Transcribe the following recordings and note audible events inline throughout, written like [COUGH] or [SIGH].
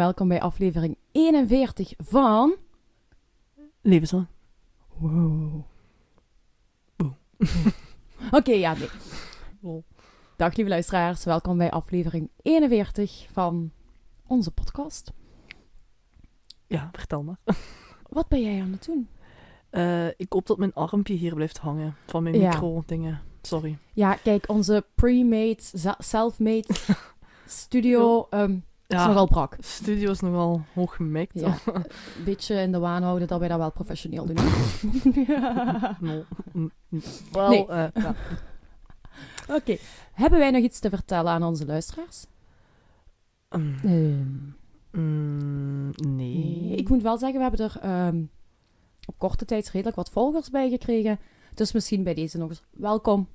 Welkom bij aflevering 41 van... Levenslang. Wow. Wow. [LAUGHS] Oké, ja, nee. Lol. Dag lieve luisteraars, welkom bij aflevering 41 van onze podcast. Ja, vertel maar. [LAUGHS] Wat ben jij aan het doen? Eh, ik hoop dat mijn armpje hier blijft hangen van mijn Ja. micro-dingen. Sorry. Ja, kijk, onze pre-made, self-made [LAUGHS] studio ehm, is Ja, nogal brak. studio is nogal hoog gemikt. Ja, [LAUGHS] een beetje in de waan houden dat wij dat wel professioneel doen. Ja. [LAUGHS] [LAUGHS] No. Wel, Nee. eh, ja. Oké, hebben wij nog iets te vertellen aan onze luisteraars? Mm, Ehm, mm, nee. Nee, ik moet wel zeggen, we hebben er ehm, op korte tijd redelijk wat volgers bij gekregen. Dus misschien bij deze nog eens welkom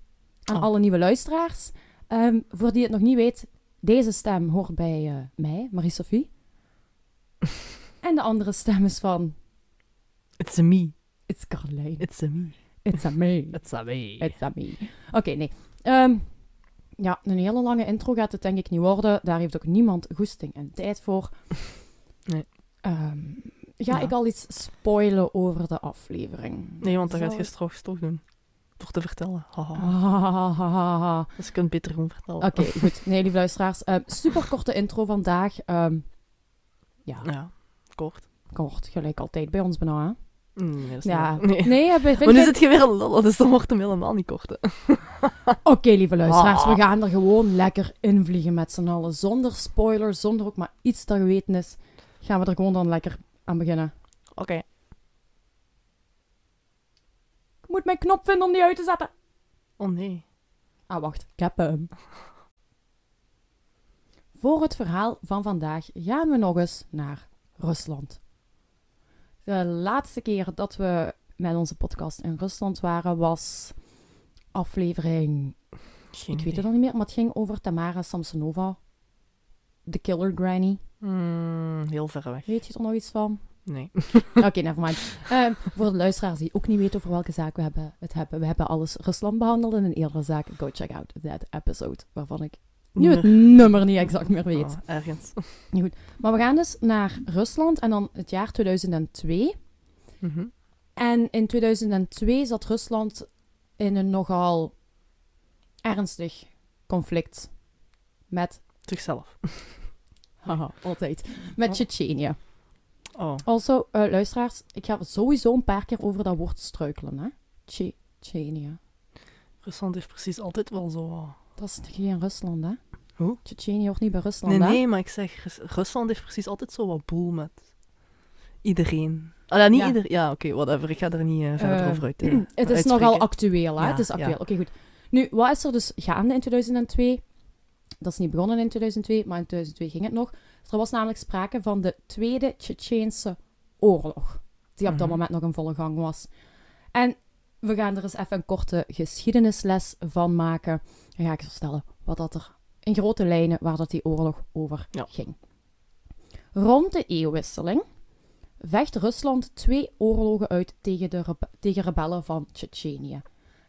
aan Oh. alle nieuwe luisteraars. Ehm, voor die het nog niet weet, deze stem hoort bij eh, mij, Marie-Sophie. [LAUGHS] en de andere stem is van It's a me. It's Caroline. It's a me. It's a me. [LAUGHS] It's a me. It's a me. Oké, nee. Ehm, ja, een hele lange intro gaat het denk ik niet worden. Daar heeft ook niemand goesting en tijd voor. [LAUGHS] Nee. Ehm, ga Ja. ik al iets spoilen over de aflevering? Nee, want dat gaat je straks toch doen. Door te vertellen. Haha. Ah. [LAUGHS] Dus je kunt beter gewoon vertellen. Oké, [LAUGHS] goed. Nee, lieve luisteraars. Ehm super korte intro vandaag. Ehm, ja, Ja, kort. kort. Gelijk altijd bij ons bijna. hè? Mm, Nee, dat is Ja. niet. Nee. Nee, heb- vind Maar nu zit je weer lullen, dus dan wordt hem helemaal niet kort. [LAUGHS] Oké, lieve luisteraars, we Ah. gaan er gewoon lekker invliegen met z'n allen. Zonder spoilers, zonder ook maar iets te geweten is, gaan we er gewoon dan lekker aan beginnen. Oké. Ik moet mijn knop vinden om die uit te zetten. Oh nee. Ah, wacht. Ik heb hem. Voor het verhaal van vandaag gaan we nog eens naar Rusland. De laatste keer dat we met onze podcast in Rusland waren was aflevering Geen Ik weet het al niet meer, maar het ging over Tamara Samsonova. De Killer Granny. Mm, heel ver weg. Weet je er nog iets van? Nee. [LAUGHS] Oké, nevermind. Ehm voor de luisteraars die ook niet weten over welke zaak we hebben, het hebben. We hebben alles Rusland behandeld in een eerdere zaak. Go check out that episode, waarvan ik nu het nummer niet exact meer weet. Ah, ergens. Maar we gaan dus naar Rusland en dan het jaar 2002. Mhm. En in 2002 zat Rusland in een nogal ernstig conflict met, Zichzelf. [LAUGHS] haha, altijd, met Oh. Tsjetsjenië. Oh. Also, eh, luisteraars, ik ga sowieso een paar keer over dat woord struikelen, hè. Rusland heeft precies altijd wel zo... ah. Dat is geen Rusland, hè. Hoe? Tsjetsjenië hoort niet bij Rusland, Nee, hè. nee, maar ik zeg, Rus- Rusland heeft precies altijd zo wat boel met iedereen. Ah, ja, niet Ja. ieder... Ja, oké, whatever. Ik ga er niet eh, verder Eh, over uit. eh, [CLEARS THROAT] Het is nogal actueel, hè. Ja, het is actueel. Oké, goed. Nu, wat is er dus gaande in 2002? Dat is niet begonnen in 2002, maar in 2002 ging het nog. Er was namelijk sprake van de Tweede Tsjetsjeense Oorlog. Die op dat Mhm. moment nog in volle gang was. En we gaan er eens even een korte geschiedenisles van maken. Dan ga ik je vertellen wat dat er in grote lijnen, waar dat die oorlog over Ja. ging. Rond de eeuwwisseling vecht Rusland twee oorlogen uit tegen, de rebe- tegen rebellen van Tsjetsjenië.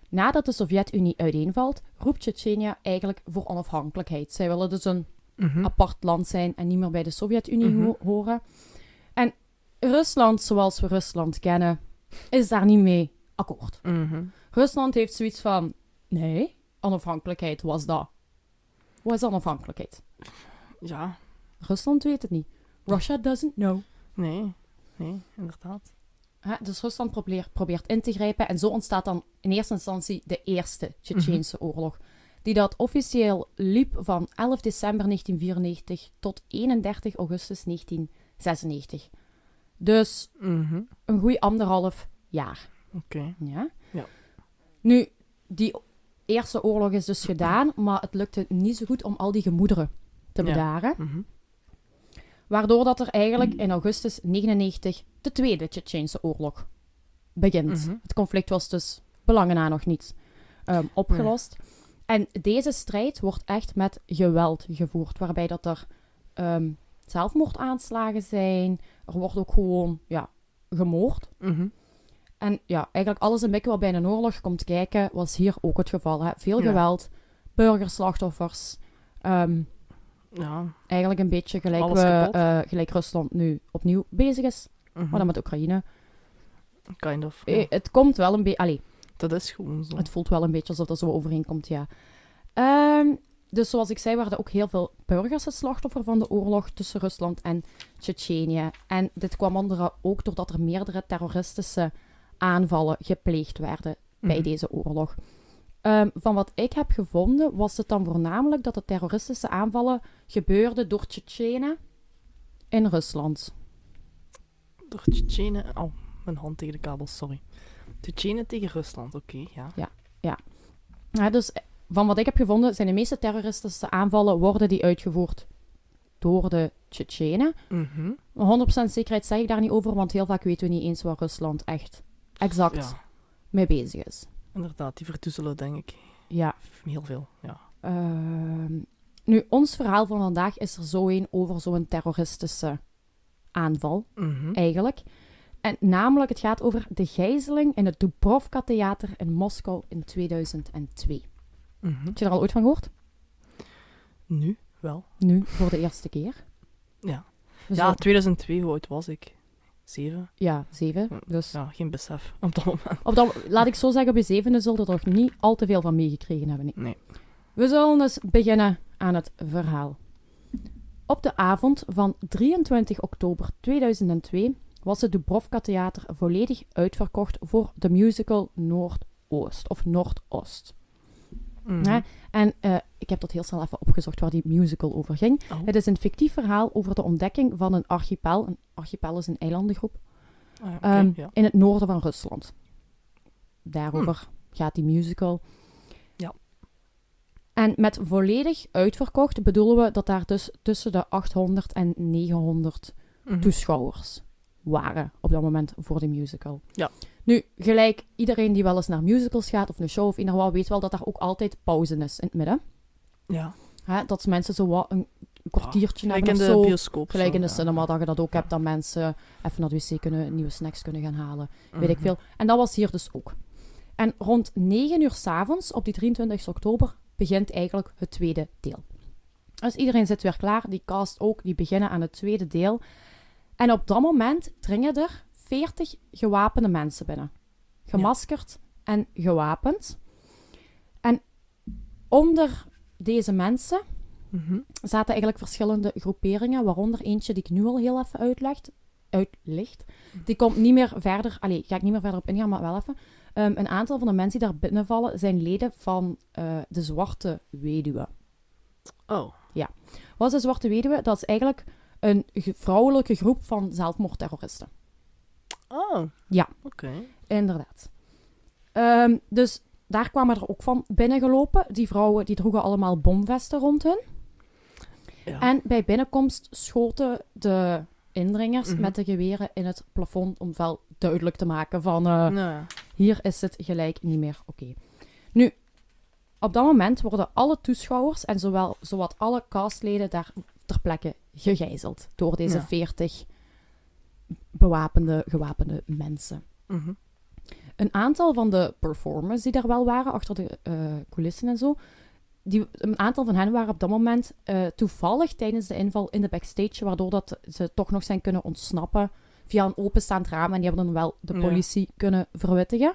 Nadat de Sovjet-Unie uiteenvalt, roept Tsjetsjenië eigenlijk voor onafhankelijkheid. Zij willen dus een Mhm. apart land zijn en niet meer bij de Sovjet-Unie Mhm. ho- horen. En Rusland, zoals we Rusland kennen, is daar niet mee akkoord. Mhm. Rusland heeft zoiets van: nee, onafhankelijkheid was dat. Wat is onafhankelijkheid? Ja, Rusland weet het niet. Russia doesn't know. nee. Nee, inderdaad. Hè, dus Rusland probeert, probeert in te grijpen en zo ontstaat dan in eerste instantie de Eerste Tsjetsjeense oorlog. Die dat officieel liep van 11 december 1994 tot 31 augustus 1996. Dus Mhm. een goeie anderhalf jaar. Oké. Ja? Ja. Nu, die Eerste oorlog is dus gedaan, maar het lukte niet zo goed om al die gemoederen te Ja. bedaren. Mhm. Waardoor dat er eigenlijk in augustus 99 de Tweede Tsjetsjeense oorlog begint. Mhm. Het conflict was dus belangen na nog niet ehm, opgelost. En deze strijd wordt echt met geweld gevoerd, waarbij dat er ehm, zelfmoordaanslagen zijn. Er wordt ook gewoon ja, gemoord. Mhm. En ja, eigenlijk alles een beetje wat bij een oorlog komt kijken, was hier ook het geval. Hè? Veel Ja. geweld, burgerslachtoffers. ehm, Ja. Eigenlijk een beetje gelijk, Alles we, eh, gelijk Rusland nu opnieuw bezig is, mhm. maar dan met Oekraïne. Kind of. Eh. Het komt wel een beetje... Dat is gewoon zo. het voelt wel een beetje alsof dat zo overeenkomt, ja. Ehm, dus zoals ik zei, waren ook heel veel burgers het slachtoffer van de oorlog tussen Rusland en Tsjetsjenië. En dit kwam onder ook doordat er meerdere terroristische aanvallen gepleegd werden bij Mhm. deze oorlog. Ehm, van wat ik heb gevonden, was het dan voornamelijk dat de terroristische aanvallen gebeurden door Tsjetsjenen in Rusland. Door Tsjetsjenen... Oh, mijn hand tegen de kabel, sorry. Tsjetsjenen tegen Rusland, oké, ja. Ja, dus eh, van wat ik heb gevonden, zijn de meeste terroristische aanvallen worden die uitgevoerd door de Tsjetsjenen. Mhm. 100% zekerheid zeg ik daar niet over, want heel vaak weten we niet eens waar Rusland echt exact Ja, mee bezig is. inderdaad, die vertusselen, denk ik. Ja. Heel veel, ja. Ehm, nu, ons verhaal van vandaag is er zo een over zo'n terroristische aanval, Mhm. eigenlijk. En namelijk, het gaat over de gijzeling in het Dubrovka Theater in Moskou in 2002. Mhm. Heb je er al ooit van gehoord? Nu, wel. Nu, voor de eerste keer. Ja. Dus Ja, al- 2002, hoe oud was ik? Zeven? ja, zeven. Dus Ja, geen besef op dat moment. op dat, laat ik zo zeggen, op je zevende zult er nog niet al te veel van meegekregen hebben. nee. Nee. We zullen dus beginnen aan het verhaal. Op de avond van 23 oktober 2002 was het Dubrovka Theater volledig uitverkocht voor de musical Noordoost of Noordost. Mhm. Ja, En eh, ik heb dat heel snel even opgezocht waar die musical over ging. Oh. Het is een fictief verhaal over de ontdekking van een archipel. Een archipel is een eilandengroep Ah, ehm, ja. in het noorden van Rusland. Daarover gaat die musical. Ja. En met volledig uitverkocht bedoelen we dat daar dus tussen de 800 en 900 Mhm. toeschouwers waren op dat moment voor de musical. Ja. Nu, gelijk iedereen die wel eens naar musicals gaat of een show of inderdaad weet wel dat daar ook altijd pauze is in het midden. Ja. Hè, dat mensen zo wat een kwartiertje Gelijk hebben in of de zo. bioscoop. Gelijk zo, in de ja. cinema dat je dat ook hebt, dat mensen even naar de wc kunnen, nieuwe snacks kunnen gaan halen. Weet ik Mhm. veel. En dat was hier dus ook. En rond 9 uur s'avonds, op die 23 oktober, begint eigenlijk het tweede deel. Dus iedereen zit weer klaar, die cast ook, die beginnen aan het tweede deel. En op dat moment dringen er 40 gewapende mensen binnen. Gemaskerd en gewapend. En onder deze mensen Mhm. zaten eigenlijk verschillende groeperingen, waaronder eentje die ik nu al heel even uitlegt, uitlicht. Die komt niet meer verder, allee, ga ik niet meer verder op ingaan, maar wel even. Ehm, een aantal van de mensen die daar binnenvallen zijn leden van eh, de Zwarte Weduwe. Oh. Wat is de Zwarte Weduwe? Dat is eigenlijk een vrouwelijke groep van zelfmoordterroristen. Oh. Ja. Oké. Inderdaad. Ehm, dus daar kwamen er ook van binnengelopen. Die vrouwen die droegen allemaal bomvesten rond hun. Ja. En bij binnenkomst schoten de indringers Mhm. met de geweren in het plafond om wel duidelijk te maken van eh, Nou ja. hier is het gelijk niet meer oké. Nu, op dat moment worden alle toeschouwers en zowel zowat alle castleden daar ter plekke gegijzeld door deze Ja. 40 bewapende, gewapende mensen. Mhm. Een aantal van de performers die daar wel waren, achter de eh, coulissen en zo, die, een aantal van hen waren op dat moment eh, toevallig tijdens de inval in de backstage, waardoor dat ze toch nog zijn kunnen ontsnappen via een openstaand raam. En die hebben dan wel de Ja. politie kunnen verwittigen.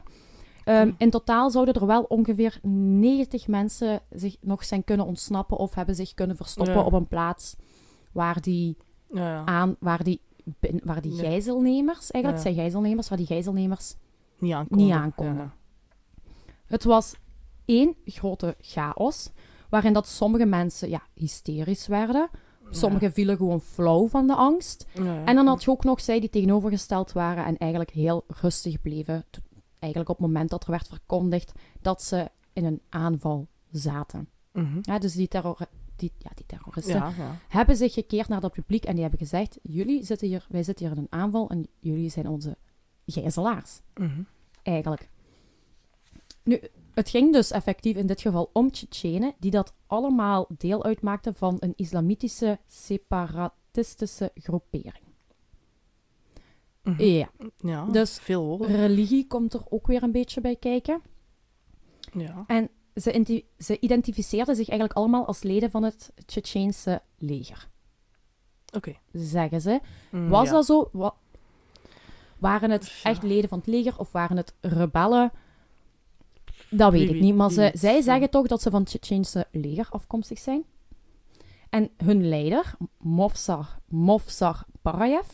Ehm, Hm. In totaal zouden er wel ongeveer 90 mensen zich nog zijn kunnen ontsnappen of hebben zich kunnen verstoppen Ja. op een plaats waar die, Ja, aan, waar die, waar die gijzelnemers, eigenlijk, het zijn gijzelnemers, waar die gijzelnemers Niet aankonden. Het was één grote chaos, waarin dat sommige mensen ja, hysterisch werden. Ja. Sommigen vielen gewoon flauw van de angst. Ja, ja. En dan had je ook nog zij die tegenovergesteld waren en eigenlijk heel rustig bleven. Eigenlijk op het moment dat er werd verkondigd dat ze in een aanval zaten. Mhm. Ja, dus die, terror die, ja, die terroristen Ja, ja. hebben zich gekeerd naar dat publiek en die hebben gezegd: jullie zitten hier, wij zitten hier in een aanval en jullie zijn onze gijzelaars Mhm. eigenlijk. Nu, het ging dus effectief in dit geval om Tsjetsjenen, die dat allemaal deel uitmaakten van een islamitische separatistische groepering. Mhm. Ja, Ja, Dus- veel religie komt er ook weer een beetje bij kijken. Ja. En ze, inti- ze identificeerden zich eigenlijk allemaal als leden van het Tsjetsjeense leger. Oké. Zeggen ze. Mm, Was ja. dat zo? Wa- waren het Ja. echt leden van het leger of waren het rebellen? Dat weet ik niet. Maar ze, weet, zij ja. zeggen toch dat ze van het Tsjetsjeense leger afkomstig zijn. En hun leider, Mofsar, Mofsar Parayev,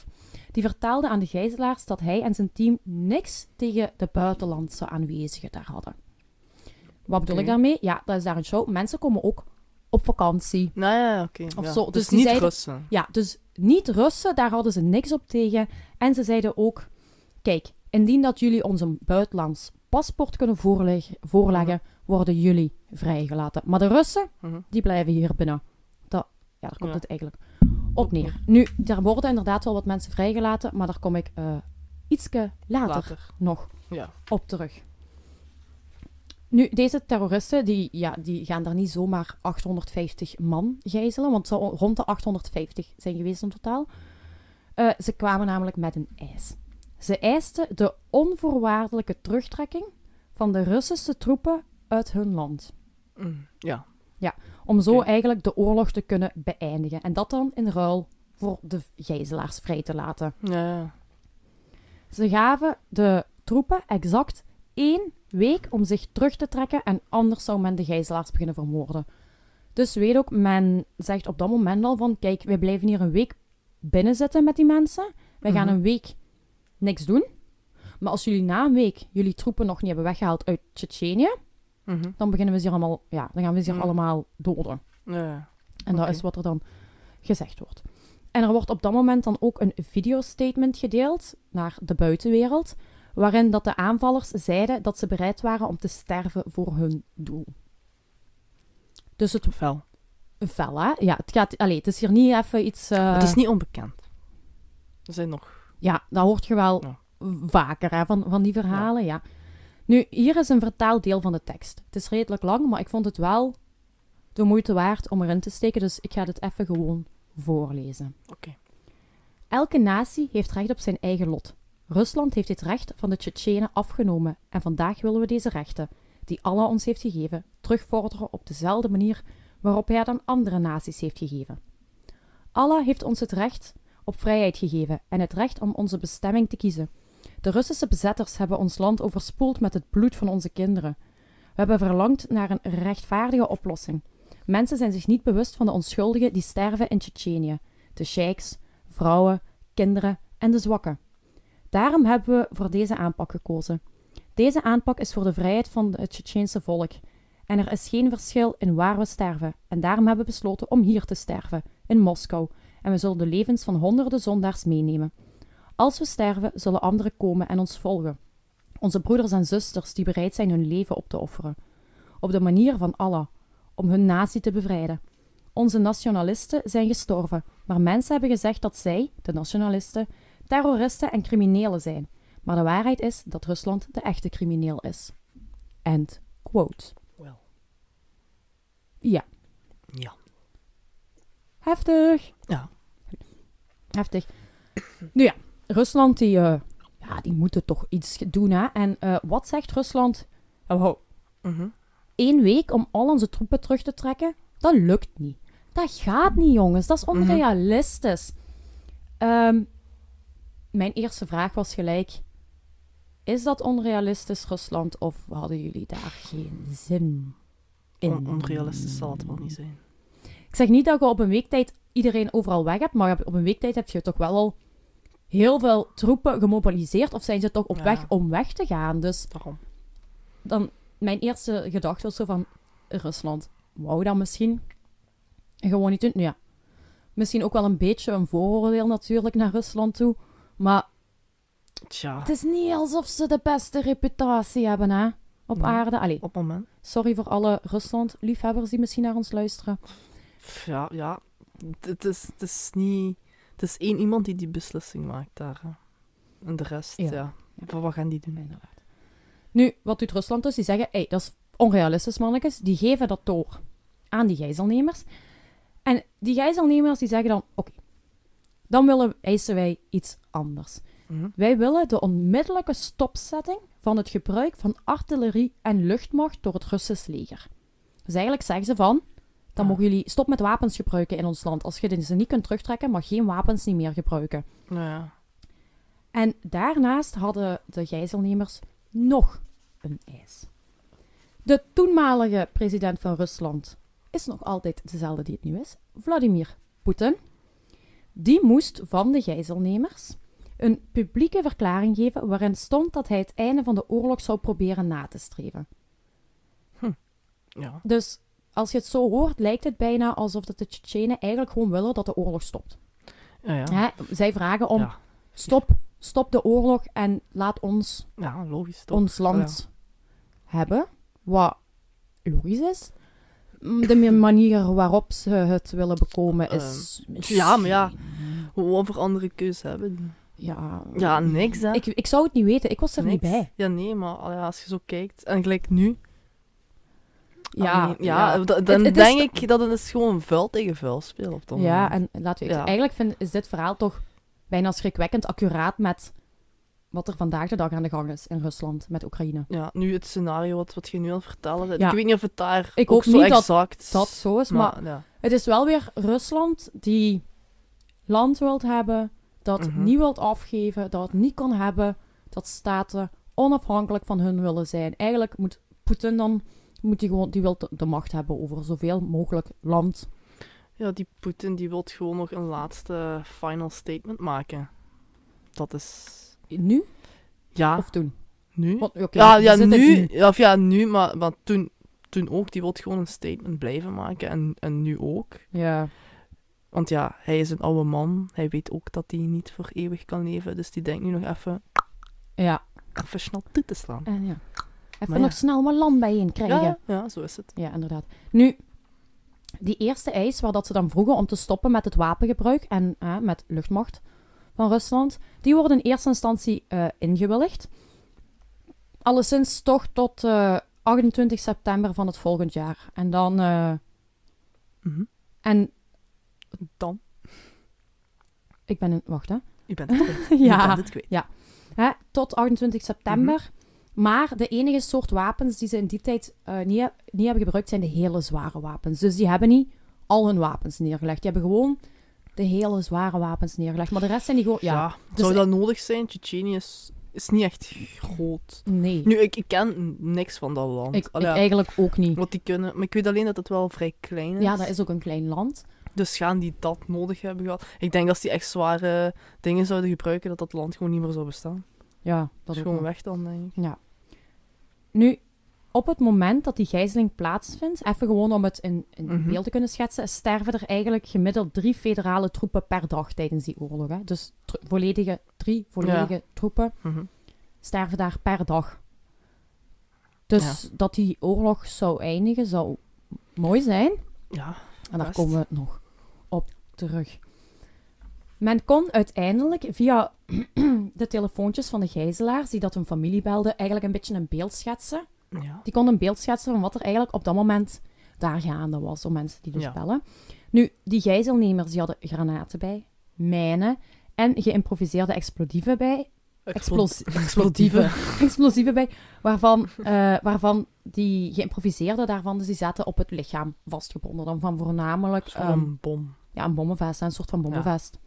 die vertelde aan de gijzelaars dat hij en zijn team niks tegen de buitenlandse aanwezigen daar hadden. Wat bedoel ik daarmee? Ja, dat is daar een show. Mensen komen ook op vakantie. Nou ja, oké. Of ja. zo. Dus, Dus niet zeiden- Russen. Ja, dus niet Russen, daar hadden ze niks op tegen. En ze zeiden ook, kijk, indien dat jullie ons een buitenlands paspoort kunnen voorleg- voorleggen, worden jullie vrijgelaten. Maar de Russen, Mhm. die blijven hier binnen. Dat, ja, daar komt Ja. het eigenlijk op neer. Nu, er worden inderdaad wel wat mensen vrijgelaten, maar daar kom ik eh ietske later, Later. nog Ja. op terug. Nu, deze terroristen, die, ja, die gaan daar niet zomaar 850 man gijzelen, want zou rond de 850 zijn geweest in totaal. Eh, ze kwamen namelijk met een eis. Ze eisten de onvoorwaardelijke terugtrekking van de Russische troepen uit hun land. Mm, ja. Om zo eigenlijk de oorlog te kunnen beëindigen. En dat dan in ruil voor de gijzelaars vrij te laten. Ja, ja. Ze gaven de troepen exact één week om zich terug te trekken en anders zou men de gijzelaars beginnen vermoorden. Dus weet ook, men zegt op dat moment al van, kijk, wij blijven hier een week binnen zitten met die mensen. Wij gaan Mhm. een week niks doen. Maar als jullie na een week jullie troepen nog niet hebben weggehaald uit Tsjetsjenië, Mhm. dan beginnen we ze hier allemaal, ja, dan gaan we ze hier Mhm. allemaal doden. Ja. En dat is wat er dan gezegd wordt. En er wordt op dat moment dan ook een videostatement gedeeld naar de buitenwereld, waarin dat de aanvallers zeiden dat ze bereid waren om te sterven voor hun doel. Dus het Fel. fel, hè? Ja, het, gaat, allee, het is hier niet even iets... eh, het is niet onbekend. Er zijn nog... Ja, dat hoort je wel Ja. vaker hè, van, van die verhalen, ja. Nu, hier is een vertaald deel van de tekst. Het is redelijk lang, maar ik vond het wel de moeite waard om erin te steken, dus ik ga het even gewoon voorlezen. Oké. Elke natie heeft recht op zijn eigen lot. Rusland heeft dit recht van de Tsjetsjenen afgenomen en vandaag willen we deze rechten, die Allah ons heeft gegeven, terugvorderen op dezelfde manier waarop hij het aan andere naties heeft gegeven. Allah heeft ons het recht op vrijheid gegeven en het recht om onze bestemming te kiezen. De Russische bezetters hebben ons land overspoeld met het bloed van onze kinderen. We hebben verlangd naar een rechtvaardige oplossing. Mensen zijn zich niet bewust van de onschuldigen die sterven in Tsjetsjenië. De sheiks, vrouwen, kinderen en de zwakken. Daarom hebben we voor deze aanpak gekozen. Deze aanpak is voor de vrijheid van het Tsjetsjeense volk. En er is geen verschil in waar we sterven. En daarom hebben we besloten om hier te sterven, in Moskou. En we zullen de levens van honderden zondaars meenemen. Als we sterven, zullen anderen komen en ons volgen. Onze broeders en zusters die bereid zijn hun leven op te offeren. Op de manier van Allah, om hun natie te bevrijden. Onze nationalisten zijn gestorven, maar mensen hebben gezegd dat zij, de nationalisten, terroristen en criminelen zijn. Maar de waarheid is dat Rusland de echte crimineel is. End quote. Wel. Ja, Ja. heftig. Ja. Heftig. Nu ja, Rusland die, eh, ja, die moeten toch iets doen. Hè? En eh, wat zegt Rusland? Oh, ho, één week om al onze troepen terug te trekken? Dat lukt niet. Dat gaat niet, jongens. Dat is Mhm. onrealistisch. Ehm, mijn eerste vraag was gelijk: Is dat onrealistisch, Rusland? Of hadden jullie daar geen zin in? On- onrealistisch zal het wel niet zijn. Ik zeg niet dat je op een week tijd iedereen overal weg hebt, maar op een week tijd heb je toch wel al heel veel troepen gemobiliseerd. Of zijn ze toch op Ja. weg om weg te gaan? Dus Daarom. dan, mijn eerste gedachte was zo van Rusland. Wou dat misschien gewoon niet doen? Nu ja, misschien ook wel een beetje een vooroordeel natuurlijk naar Rusland toe. Maar Tja, het is niet alsof ze de beste reputatie hebben, hè? Op Nee. aarde. Allee, op moment. sorry voor alle Rusland-liefhebbers die misschien naar ons luisteren. Ja, ja. Het is, het is niet... Het is één iemand die die beslissing maakt daar. hè. En de rest, Ja. ja. Wat, wat gaan die doen? Inderdaad. Nu, wat doet Rusland dus? Die zeggen, hey, dat is onrealistisch, mannetjes. Die geven dat door aan die gijzelnemers. En die gijzelnemers die zeggen dan, oké, dan willen, eisen wij iets anders. Mhm. Wij willen de onmiddellijke stopzetting van het gebruik van artillerie en luchtmacht door het Russisch leger. Dus eigenlijk zeggen ze van, dan mogen jullie stop met wapens gebruiken in ons land. Als je ze niet kunt terugtrekken, mag geen wapens niet meer gebruiken. Nou ja. En daarnaast hadden de gijzelnemers nog een eis. De toenmalige president van Rusland is nog altijd dezelfde die het nu is, Vladimir Poetin. Die moest van de gijzelnemers een publieke verklaring geven waarin stond dat hij het einde van de oorlog zou proberen na te streven. Ja. Dus als je het zo hoort, lijkt het bijna alsof dat de Tsjetsjenen eigenlijk gewoon willen dat de oorlog stopt. Ja, ja. Hè? Zij vragen om Ja. stop, stop de oorlog en laat ons Ja, logisch ons land hebben. Wat logisch is. Mm, De manier waarop ze het willen bekomen is... ja, maar ja. Wat voor andere keuze hebben? Ja, Ja, niks hè. ik, ik zou het niet weten. Ik was er niet bij. Ja, nee, maar ja, als je zo kijkt, en gelijk nu, Ja, ah, nee, ja, da- dan Het- het is denk ik dat het is gewoon vuil tegen vuil spelen op dat Ja, moment. en laten we... Ja. Eigenlijk vind, is dit verhaal toch bijna schrikwekkend accuraat met wat er vandaag de dag aan de gang is in Rusland met Oekraïne. Ja, nu het scenario wat, wat je nu het vertellen. Ja. Ik weet niet of het daar Ik ook hoop zo niet exact... Dat zo is, maar ja. Het is wel weer Rusland die land wilt hebben, dat Mhm. niet wilt afgeven, dat het niet kan hebben, dat staten onafhankelijk van hun willen zijn. Eigenlijk moet Poetin dan, moet die, gewoon, die wil de, macht hebben over zoveel mogelijk land. ja, die Poetin die wil gewoon nog een laatste final statement maken. Dat is... Nu Ja, of toen? nu. Want, ja, ja, nu, of ja, nu, maar, maar toen, toen ook. Die wil gewoon een statement blijven maken. En, en nu ook. Ja, Want ja, hij is een oude man. Hij weet ook dat hij niet voor eeuwig kan leven. Dus die denkt nu nog even, ja. even snel toe te slaan. En ja. Even Maar nog ja. snel maar land bijeen krijgen. Ja, ja, zo is het. Ja, inderdaad. Nu, die eerste eis waar dat ze dan vroegen om te stoppen met het wapengebruik en eh, met luchtmacht van Rusland, die worden in eerste instantie eh, ingewilligd. Alleszins toch tot eh, 28 september van het volgend jaar. En dan... eh, Mhm. en Dan, ik ben in... Wacht, hè. je [LAUGHS] bent het kwijt. Ja, bent het kwijt. hè, tot 28 september. Maar de enige soort wapens die ze in die tijd eh, niet, niet hebben gebruikt, zijn de hele zware wapens. Dus die hebben niet al hun wapens neergelegd. Die hebben gewoon de hele zware wapens neergelegd. Maar de rest zijn die gewoon... Ja, Ja, dus- zou dat nodig zijn? Tsjetsjenië is, is niet echt groot. nee. Nu, ik, ik ken niks van dat land. ik, Allee, eigenlijk ook niet. wat die kunnen. Maar ik weet alleen dat het wel vrij klein is. Ja, dat is ook een klein land. Dus gaan die dat nodig hebben gehad? Ik denk dat die echt zware dingen zouden gebruiken, dat dat land gewoon niet meer zou bestaan. Ja, Dat is gewoon weg dan, denk ik. Ja. Nu, op het moment dat die gijzeling plaatsvindt, even gewoon om het in, in Mhm. beeld te kunnen schetsen, sterven er eigenlijk gemiddeld drie federale troepen per dag tijdens die oorlog. Hè? Dus tr- volledige, drie volledige troepen Mhm. sterven daar per dag. Dus dat die oorlog zou eindigen, zou mooi zijn. Ja, En daar Best. komen we nog op terug. Men kon uiteindelijk via [CLEARS THROAT] de telefoontjes van de gijzelaars, die dat hun familie belden, eigenlijk een beetje een beeld schetsen. ja. Die kon een beeld schetsen van wat er eigenlijk op dat moment daar gaande was, om mensen die dus Ja. bellen. Nu, die gijzelnemers die hadden granaten bij, mijnen en geïmproviseerde explosieven bij. Explos- explosieven. [LAUGHS] [LAUGHS] explosieven bij, waarvan, eh, waarvan die geïmproviseerde daarvan, dus die zaten op het lichaam vastgebonden. Dan van voornamelijk Zo'n ehm, bom. ja, een bommenvest, een soort van bommenvest.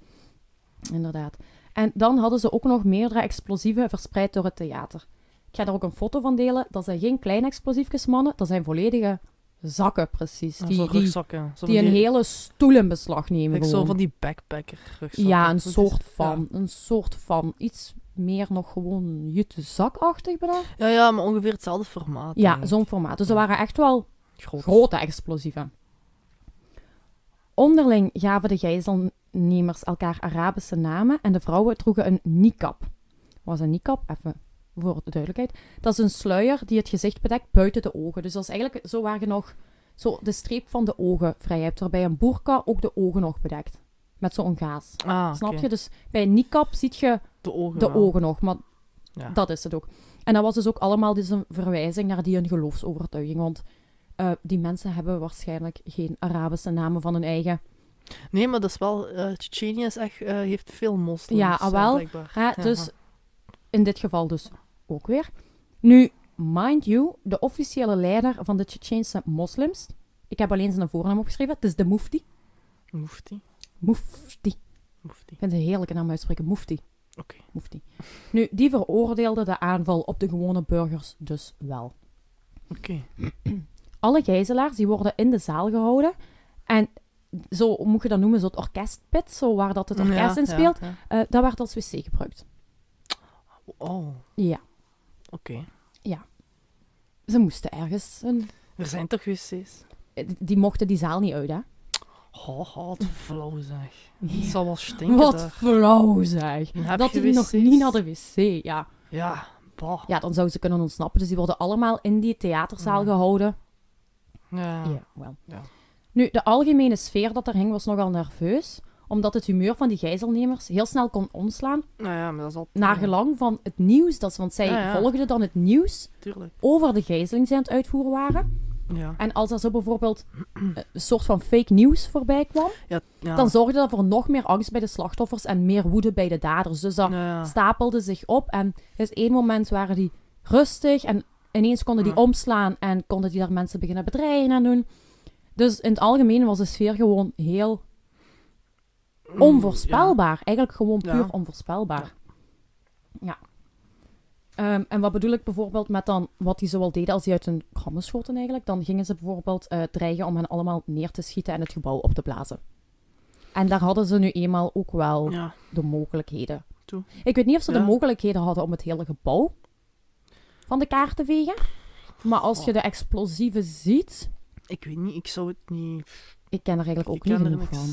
Inderdaad. En dan hadden ze ook nog meerdere explosieven verspreid door het theater. Ik ga daar ook een foto van delen. Dat zijn geen kleine explosiefjes, mannen. Dat zijn volledige zakken, precies. Ja, Die, zo'n die, die van een hele stoel in beslag nemen. Ik zo van die backpacker rugzakken. Ja, een die- soort van. Een soort van. Iets meer nog gewoon jute zakachtig bedacht. Ja, ja, maar ongeveer hetzelfde formaat. Ja, zo'n formaat. Dus er waren echt wel grote explosieven. Onderling gaven de gijzelnemers elkaar Arabische namen en de vrouwen droegen een niqab. Wat is een niqab? Even voor de duidelijkheid. Dat is een sluier die het gezicht bedekt buiten de ogen. Dus dat is eigenlijk zo waar je nog zo de streep van de ogen vrij hebt. Waarbij een burka ook de ogen nog bedekt. Met zo'n gaas. Ah, Snap je? Dus bij een niqab ziet je De ogen. de wel. ogen nog. Maar Ja. dat is het ook. En dat was dus ook allemaal dus een verwijzing naar die hun geloofsovertuiging. Want eh, die mensen hebben waarschijnlijk geen Arabische namen van hun eigen Nee, maar dat is wel... Tsjetsjenië is echt, eh, heeft veel moslims. Ja, ah, eh, wel. Ja, dus ja. in dit geval dus ook weer. Nu, mind you, de officiële leider van de Tsjetsjeense moslims, ik heb alleen zijn voornaam opgeschreven, het is de Mufti. Mufti. Mufti. Mufti. Ik vind het een heerlijke naam uitspreken, Mufti. Oké. Mufti. Nu, die veroordeelde de aanval op de gewone burgers dus wel. Oké. [CLEARS THROAT] Alle gijzelaars die worden in de zaal gehouden. En zo moet je dat noemen, zo'n orkestpit, zo waar dat het orkest Ja, in ja, speelt, ja. eh, dat werd als wc gebruikt. Oh, Ja, oké. ze moesten ergens een... Er zijn toch wc's? eh, Die mochten die zaal niet uit, hè? Oh, wat [LAUGHS] flauw zeg. Het Ja. zal wel stinken Wat daar. flauw zeg. Dat die nog niet naar de wc, ja. Ja, bah. Ja, dan zouden ze kunnen ontsnappen. Dus die worden allemaal in die theaterzaal Ja. gehouden. Ja. Nu, de algemene sfeer dat er hing was nogal nerveus, omdat het humeur van die gijzelnemers heel snel kon omslaan Nou ja, maar dat is al... naar gelang van het nieuws. Dat, want zij Ja, volgden dan het nieuws Tuurlijk. over de gijzeling die aan het uitvoeren waren. Ja. En als er zo bijvoorbeeld een soort van fake nieuws voorbij kwam, Ja, ja. dan zorgde dat voor nog meer angst bij de slachtoffers en meer woede bij de daders. Dus dat stapelde zich op en er is één moment waren die rustig en ineens konden die Ja. omslaan en konden die daar mensen beginnen bedreigen en doen. Dus in het algemeen was de sfeer gewoon heel Mm, onvoorspelbaar. Eigenlijk gewoon Ja. puur onvoorspelbaar. Ja. Ehm, en wat bedoel ik bijvoorbeeld met dan wat die zoal deden als die uit hun krammen schoten eigenlijk? Dan gingen ze bijvoorbeeld eh, dreigen om hen allemaal neer te schieten en het gebouw op te blazen. En daar hadden ze nu eenmaal ook wel Ja. de mogelijkheden. Toe. Ik weet niet of ze de mogelijkheden hadden om het hele gebouw van de kaart te vegen. Maar als je de explosieven ziet, Ik weet niet, ik zou het niet... ik ken er eigenlijk ook niet genoeg van.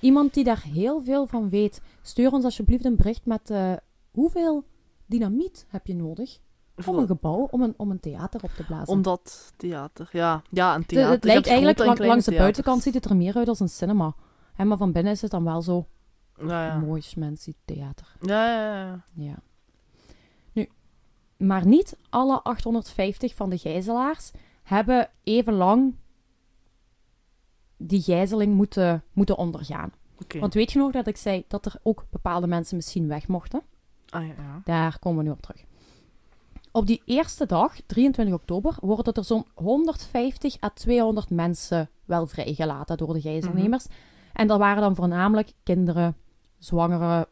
Iemand die daar heel veel van weet, stuur ons alsjeblieft een bericht met eh, hoeveel dynamiet heb je nodig om een gebouw, om een, om een theater op te blazen. Omdat theater, ja. Ja, een Het- theater. het lijkt eigenlijk, lang- langs de theaters. buitenkant ziet het er meer uit als een cinema. Hè, maar van binnen is het dan wel zo Ja, ja. mooi mensen theater. Ja, ja, ja. Ja. Maar niet alle 850 van de gijzelaars hebben even lang die gijzeling moeten, moeten ondergaan. Want weet je nog dat ik zei dat er ook bepaalde mensen misschien weg mochten? Ah, ja, ja. Daar komen we nu op terug. Op die eerste dag, 23 oktober, worden er zo'n 150 à 200 mensen wel vrijgelaten door de gijzelnemers. En dat waren dan voornamelijk kinderen, zwangere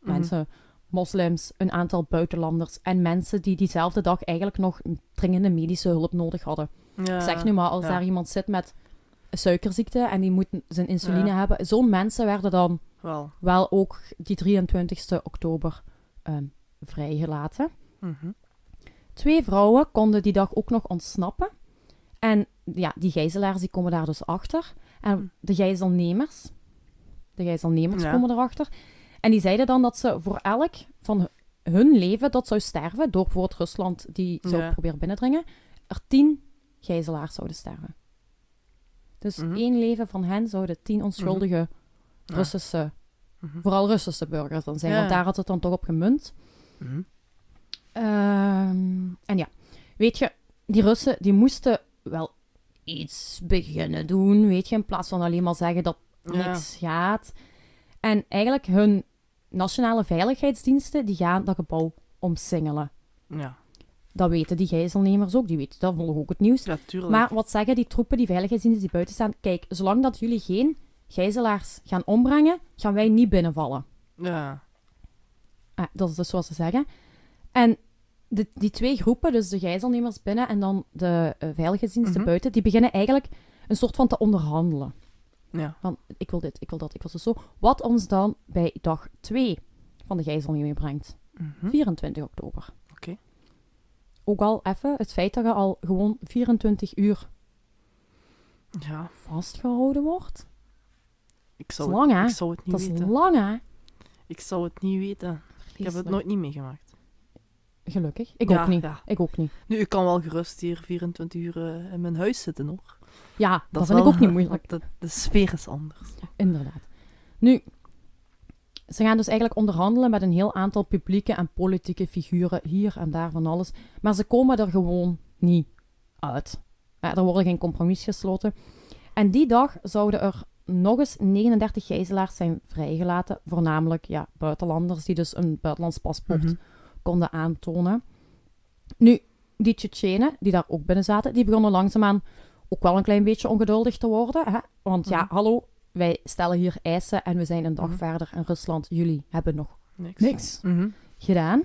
Mhm. mensen, moslims, een aantal buitenlanders en mensen die diezelfde dag eigenlijk nog dringende medische hulp nodig hadden. Ja. Zeg nu maar, als ja. daar iemand zit met suikerziekte en die moet zijn insuline Ja. hebben, zo'n mensen werden dan Wel. wel ook die 23 oktober ehm, vrijgelaten. Mhm. Twee vrouwen konden die dag ook nog ontsnappen. En ja, die gijzelaars die komen daar dus achter. En de gijzelnemers, de gijzelnemers komen erachter. En die zeiden dan dat ze voor elk van hun leven dat zou sterven, door bijvoorbeeld Rusland die zou Ja. proberen binnendringen, er tien gijzelaars zouden sterven. Dus Mhm. één leven van hen zouden tien onschuldige Ja. Russische, Mhm. vooral Russische burgers dan zijn, Ja. want daar had het dan toch op gemunt. Mhm. Ehm, en ja, weet je, die Russen die moesten wel iets beginnen doen, weet je, in plaats van alleen maar zeggen dat Ja. niks gaat. En eigenlijk hun nationale veiligheidsdiensten, die gaan dat gebouw omsingelen. Ja. Dat weten die gijzelnemers ook, die weten dat, volgen ook het nieuws. ja, tuurlijk. Maar wat zeggen die troepen, die veiligheidsdiensten die buiten staan? Kijk, zolang dat jullie geen gijzelaars gaan ombrengen, gaan wij niet binnenvallen. Ja. Ah, dat is dus zoals ze zeggen. En de, die twee groepen, dus de gijzelnemers binnen en dan de eh, veiligheidsdiensten Mhm. buiten, die beginnen eigenlijk een soort van te onderhandelen. Ja. Van, ik wil dit, ik wil dat, ik wil zo. Wat ons dan bij dag 2 van de gijzelneming brengt. Mhm. 24 oktober. Oké. Ook al even het feit dat je al gewoon 24 uur Ja. vastgehouden wordt. Ik Dat zou, is het, lang, hè? ik zou het niet Dat is weten. lang, hè? Ik zou het niet weten. Ik heb het nooit niet meegemaakt. Gelukkig. Ik Ja, ook niet. ja. Ik ook niet. Nu, ik kan wel gerust hier 24 uur eh, in mijn huis zitten, hoor. Ja, dat, is vind ik ook niet moeilijk. [LAUGHS] De, de sfeer is anders. Inderdaad. Nu, ze gaan dus eigenlijk onderhandelen met een heel aantal publieke en politieke figuren hier en daar van alles. Maar ze komen er gewoon niet uit. Ja, er worden geen compromis gesloten. En die dag zouden er nog eens 39 gijzelaars zijn vrijgelaten. Voornamelijk ja, buitenlanders die dus een buitenlands paspoort Mhm. konden aantonen. Nu, die Tsjetsjenen die daar ook binnen zaten, die begonnen langzaamaan ook wel een klein beetje ongeduldig te worden. Hè? Want ja, Mhm. hallo, wij stellen hier eisen en we zijn een dag Mhm. verder in Rusland. Jullie hebben nog Niks. niks Mhm. gedaan.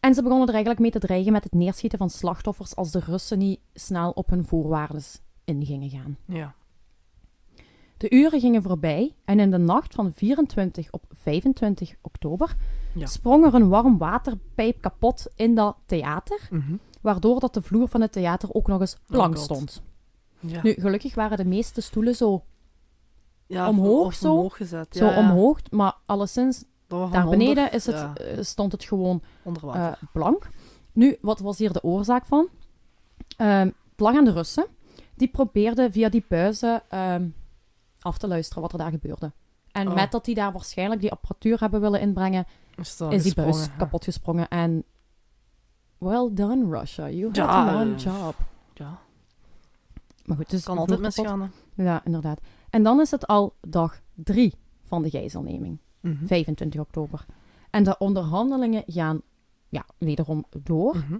En ze begonnen er eigenlijk mee te dreigen met het neerschieten van slachtoffers als de Russen niet snel op hun voorwaarden in gingen gaan. Ja. De uren gingen voorbij en in de nacht van 24 op 25 oktober Ja. sprong er een warm waterpijp kapot in dat theater. Waardoor dat de vloer van het theater ook nog eens Oh blank stond. Ja. Nu, gelukkig waren de meeste stoelen zo, ja, omhoog zo. omhoog gezet. zo ja, ja. omhoog, maar alleszins daar onder- beneden is het, eh, stond het gewoon eh, blank. Nu, wat was hier de oorzaak van? Ehm het lag aan de Russen. Die probeerden via die buizen ehm, af te luisteren wat er daar gebeurde. En Oh. met dat die daar waarschijnlijk die apparatuur hebben willen inbrengen, is is die buis kapot gesprongen. En well done, Russia. You had Ja, a one job. Ja, Maar goed, dus kan altijd misgaan. Ja, inderdaad. En dan is het al dag drie van de gijzelneming. Mhm. 25 oktober. En de onderhandelingen gaan ja, wederom door. Mhm.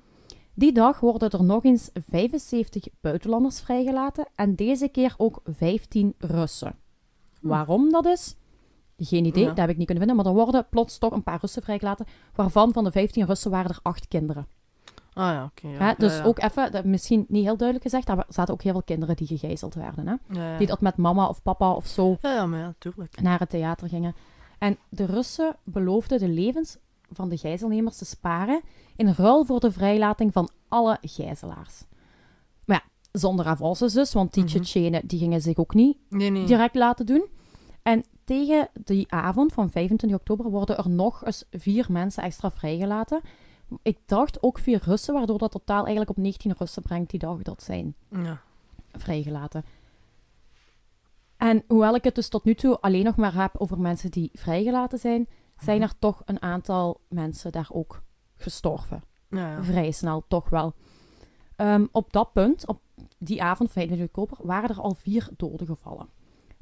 Die dag worden er nog eens 75 buitenlanders vrijgelaten en deze keer ook 15 Russen. Waarom dat is? Geen idee, Ja. dat heb ik niet kunnen vinden, maar er worden plots toch een paar Russen vrijgelaten, waarvan van de 15 Russen waren er 8 kinderen. Ah ja, oké. ja. Hè, dus ja. ook even, dat misschien niet heel duidelijk gezegd, maar er zaten ook heel veel kinderen die gegijzeld werden. Hè? Die dat met mama of papa of zo Ja, maar ja, tuurlijk. naar het theater gingen. En de Russen beloofden de levens van de gijzelnemers te sparen in ruil voor de vrijlating van alle gijzelaars. Maar ja, zonder avances dus, want die. Tsjetsjenen die gingen zich ook niet Nee, nee. direct laten doen. En tegen die avond van 25 oktober worden er nog eens vier mensen extra vrijgelaten. Ik dacht ook vier Russen, waardoor dat totaal eigenlijk op 19 Russen brengt die dag dat zijn Ja. vrijgelaten. En hoewel ik het dus tot nu toe alleen nog maar heb over mensen die vrijgelaten zijn, zijn Mhm. er toch een aantal mensen daar ook gestorven. Ja, ja. Vrij snel, toch wel. Ehm, op dat punt, op die avond, 25 oktober, waren er al vier doden gevallen.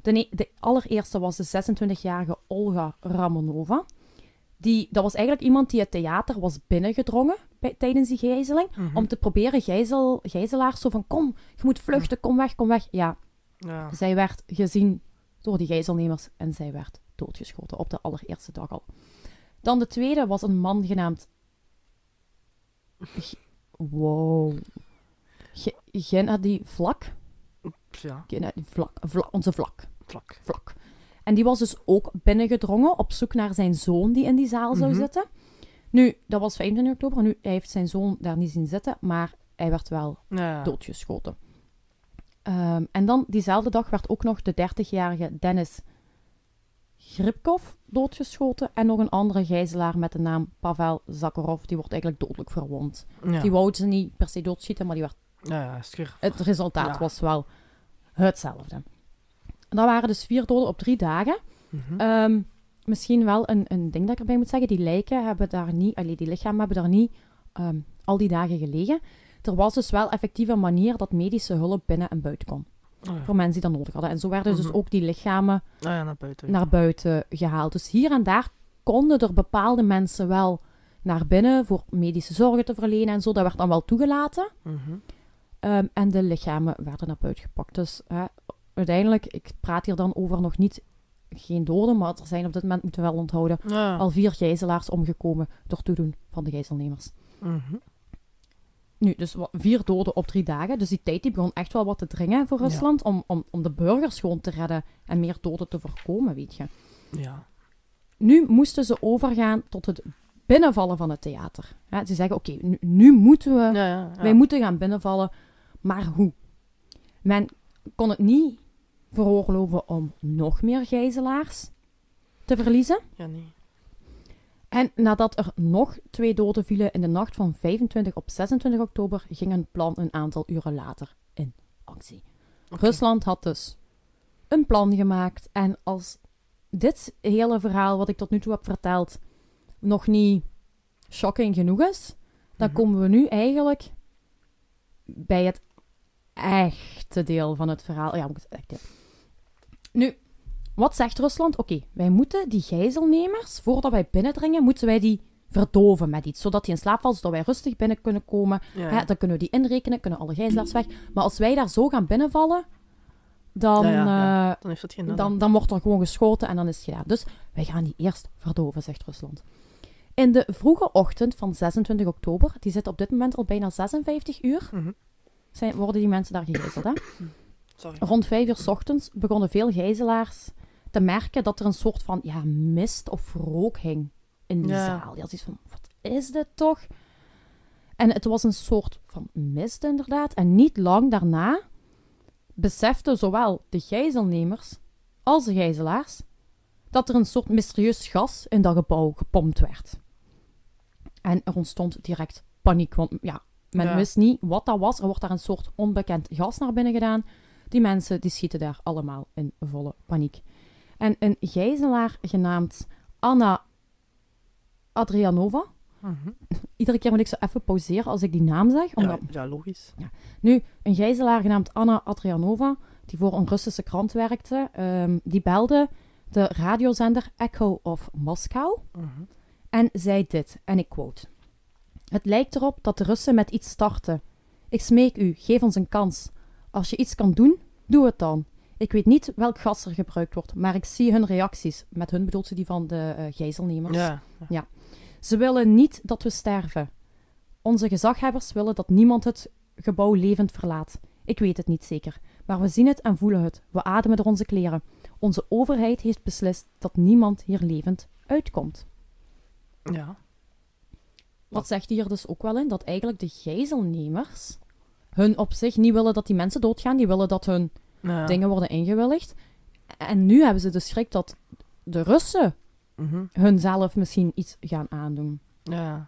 De, de allereerste was de 26-jarige Olga Ramonova. Die, dat was eigenlijk iemand die het theater was binnengedrongen bij, tijdens die gijzeling. Mhm. Om te proberen gijzel, gijzelaars zo van, kom, je moet vluchten, kom weg, kom weg. Ja, Ja. zij werd gezien door die gijzelnemers en zij werd doodgeschoten op de allereerste dag al. Dan de tweede was een man genaamd... G- Wow. Ge- Gennady Vlak. ja, Gennady Vlak. Vla- onze Vlak. vlak. Vlak. En die was dus ook binnengedrongen op zoek naar zijn zoon die in die zaal zou Mhm. zitten. Nu, dat was 25 oktober. Nu, hij heeft zijn zoon daar niet zien zitten, maar hij werd wel Ja, doodgeschoten. Ehm, en dan diezelfde dag werd ook nog de 30-jarige Dennis Gripkov doodgeschoten. En nog een andere gijzelaar met de naam Pavel Zakharov. Die wordt eigenlijk dodelijk verwond. Ja. Die wou ze niet per se doodschieten, maar die werd, Ja, het resultaat was wel hetzelfde. Dat waren dus vier doden op drie dagen. Mhm. Ehm, misschien wel een, een ding dat ik erbij moet zeggen. Die lijken hebben daar niet, allee, die lichamen hebben daar niet ehm, al die dagen gelegen. Er was dus wel effectief een manier dat medische hulp binnen en buiten kon. Oh, ja. Voor mensen die dat nodig hadden. En zo werden dus Mhm. ook die lichamen Ah, ja, naar buiten. naar buiten gehaald. Dus hier en daar konden er bepaalde mensen wel naar binnen voor medische zorgen te verlenen en zo. Dat werd dan wel toegelaten. Mhm. Ehm, en de lichamen werden naar buiten gepakt. Dus hè, uiteindelijk, ik praat hier dan over nog niet geen doden, maar er zijn op dit moment, moeten we wel onthouden, Ja. al vier gijzelaars omgekomen door toedoen van de gijzelnemers. Mhm. Nu, dus vier doden op drie dagen. Dus die tijd die begon echt wel wat te dringen voor Ja. Rusland om, om, om de burgers gewoon te redden en meer doden te voorkomen, weet je. Ja. Nu moesten ze overgaan tot het binnenvallen van het theater. Ze zeggen, oké, nu, nu moeten we, ja. wij moeten gaan binnenvallen, maar hoe? Men kon het niet veroorloven om nog meer gijzelaars te verliezen. Ja, nee. En nadat er nog twee doden vielen in de nacht van 25 op 26 oktober, ging een plan een aantal uren later in actie. Rusland had dus een plan gemaakt. En als dit hele verhaal wat ik tot nu toe heb verteld nog niet shocking genoeg is, dan Mhm. komen we nu eigenlijk bij het echte deel van het verhaal. Ja, moet ik het echt deel. Nu, wat zegt Rusland? Oké, wij moeten die gijzelnemers, voordat wij binnendringen, moeten wij die verdoven met iets. Zodat die in slaap vallen, zodat wij rustig binnen kunnen komen. Ja. Hè, dan kunnen we die inrekenen, kunnen alle gijzelaars weg. Maar als wij daar zo gaan binnenvallen, dan, Ja, ja, ja. eh, Dan heeft het geen dan, dan wordt er gewoon geschoten en dan is het gedaan. Dus wij gaan die eerst verdoven, zegt Rusland. In de vroege ochtend van 26 oktober, die zit op dit moment al bijna 56 uur, Mhm. zijn, worden die mensen daar gegijzeld. Hè? [CLEARS THROAT] Sorry. Rond 5 uur 's ochtends begonnen veel gijzelaars te merken dat er een soort van ja, mist of rook hing in die Ja. zaal. Ja, zoiets van, wat is dit toch? En het was een soort van mist inderdaad. En niet lang daarna beseften zowel de gijzelnemers als de gijzelaars dat er een soort mysterieus gas in dat gebouw gepompt werd. En er ontstond direct paniek, want ja, men Ja. wist niet wat dat was. Er wordt daar een soort onbekend gas naar binnen gedaan. Die mensen die schieten daar allemaal in volle paniek. En een gijzelaar genaamd Anna Adrianova. Mhm. Iedere keer moet ik zo even pauzeren als ik die naam zeg. Omdat... Ja, ja, logisch. Nu, een gijzelaar genaamd Anna Adrianova, die voor een Russische krant werkte, ehm, die belde de radiozender Echo of Moskou Mhm. en zei dit, en ik quote. Het lijkt erop dat de Russen met iets starten. Ik smeek u, geef ons een kans. Als je iets kan doen, doe het dan. Ik weet niet welk gas er gebruikt wordt, maar ik zie hun reacties. Met hun bedoelt ze die van de eh, gijzelnemers. Ja. Ze willen niet dat we sterven. Onze gezaghebbers willen dat niemand het gebouw levend verlaat. Ik weet het niet zeker, maar we zien het en voelen het. We ademen door onze kleren. Onze overheid heeft beslist dat niemand hier levend uitkomt. Ja. Wat zegt hier dus ook wel in? Dat eigenlijk de gijzelnemers hun op zich niet willen dat die mensen doodgaan. Die willen dat hun Ja. dingen worden ingewilligd. En nu hebben ze de schrik dat de Russen Mhm. hunzelf misschien iets gaan aandoen. Ja.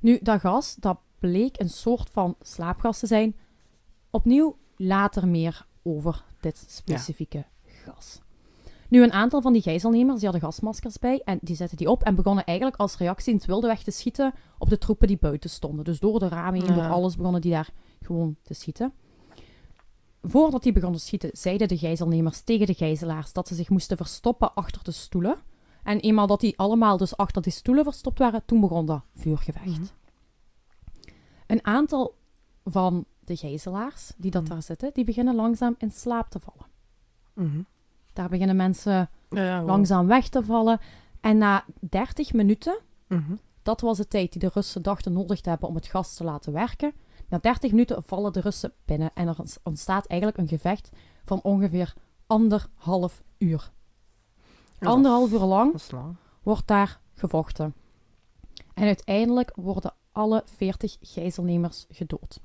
Nu, dat gas, dat bleek een soort van slaapgas te zijn. Opnieuw later meer over dit specifieke gas. Nu, een aantal van die gijzelnemers die hadden gasmaskers bij en die zetten die op en begonnen eigenlijk als reactie in het wilde weg te schieten op de troepen die buiten stonden. Dus door de ramen heen, Ja. door alles begonnen die daar gewoon te schieten. Voordat die begonnen te schieten, zeiden de gijzelnemers tegen de gijzelaars dat ze zich moesten verstoppen achter de stoelen. En eenmaal dat die allemaal dus achter die stoelen verstopt waren, toen begon dat vuurgevecht. Mhm. Een aantal van de gijzelaars die dat Mhm. daar zitten, die beginnen langzaam in slaap te vallen. Mhm. Daar beginnen mensen Ja, ja, gewoon. langzaam weg te vallen. En na 30 minuten, dat was de tijd die de Russen dachten nodig te hebben om het gas te laten werken. Na 30 minuten vallen de Russen binnen en er ontstaat eigenlijk een gevecht van ongeveer anderhalf uur. Anderhalf uur lang wordt daar gevochten. En uiteindelijk worden alle 40 gijzelnemers gedood.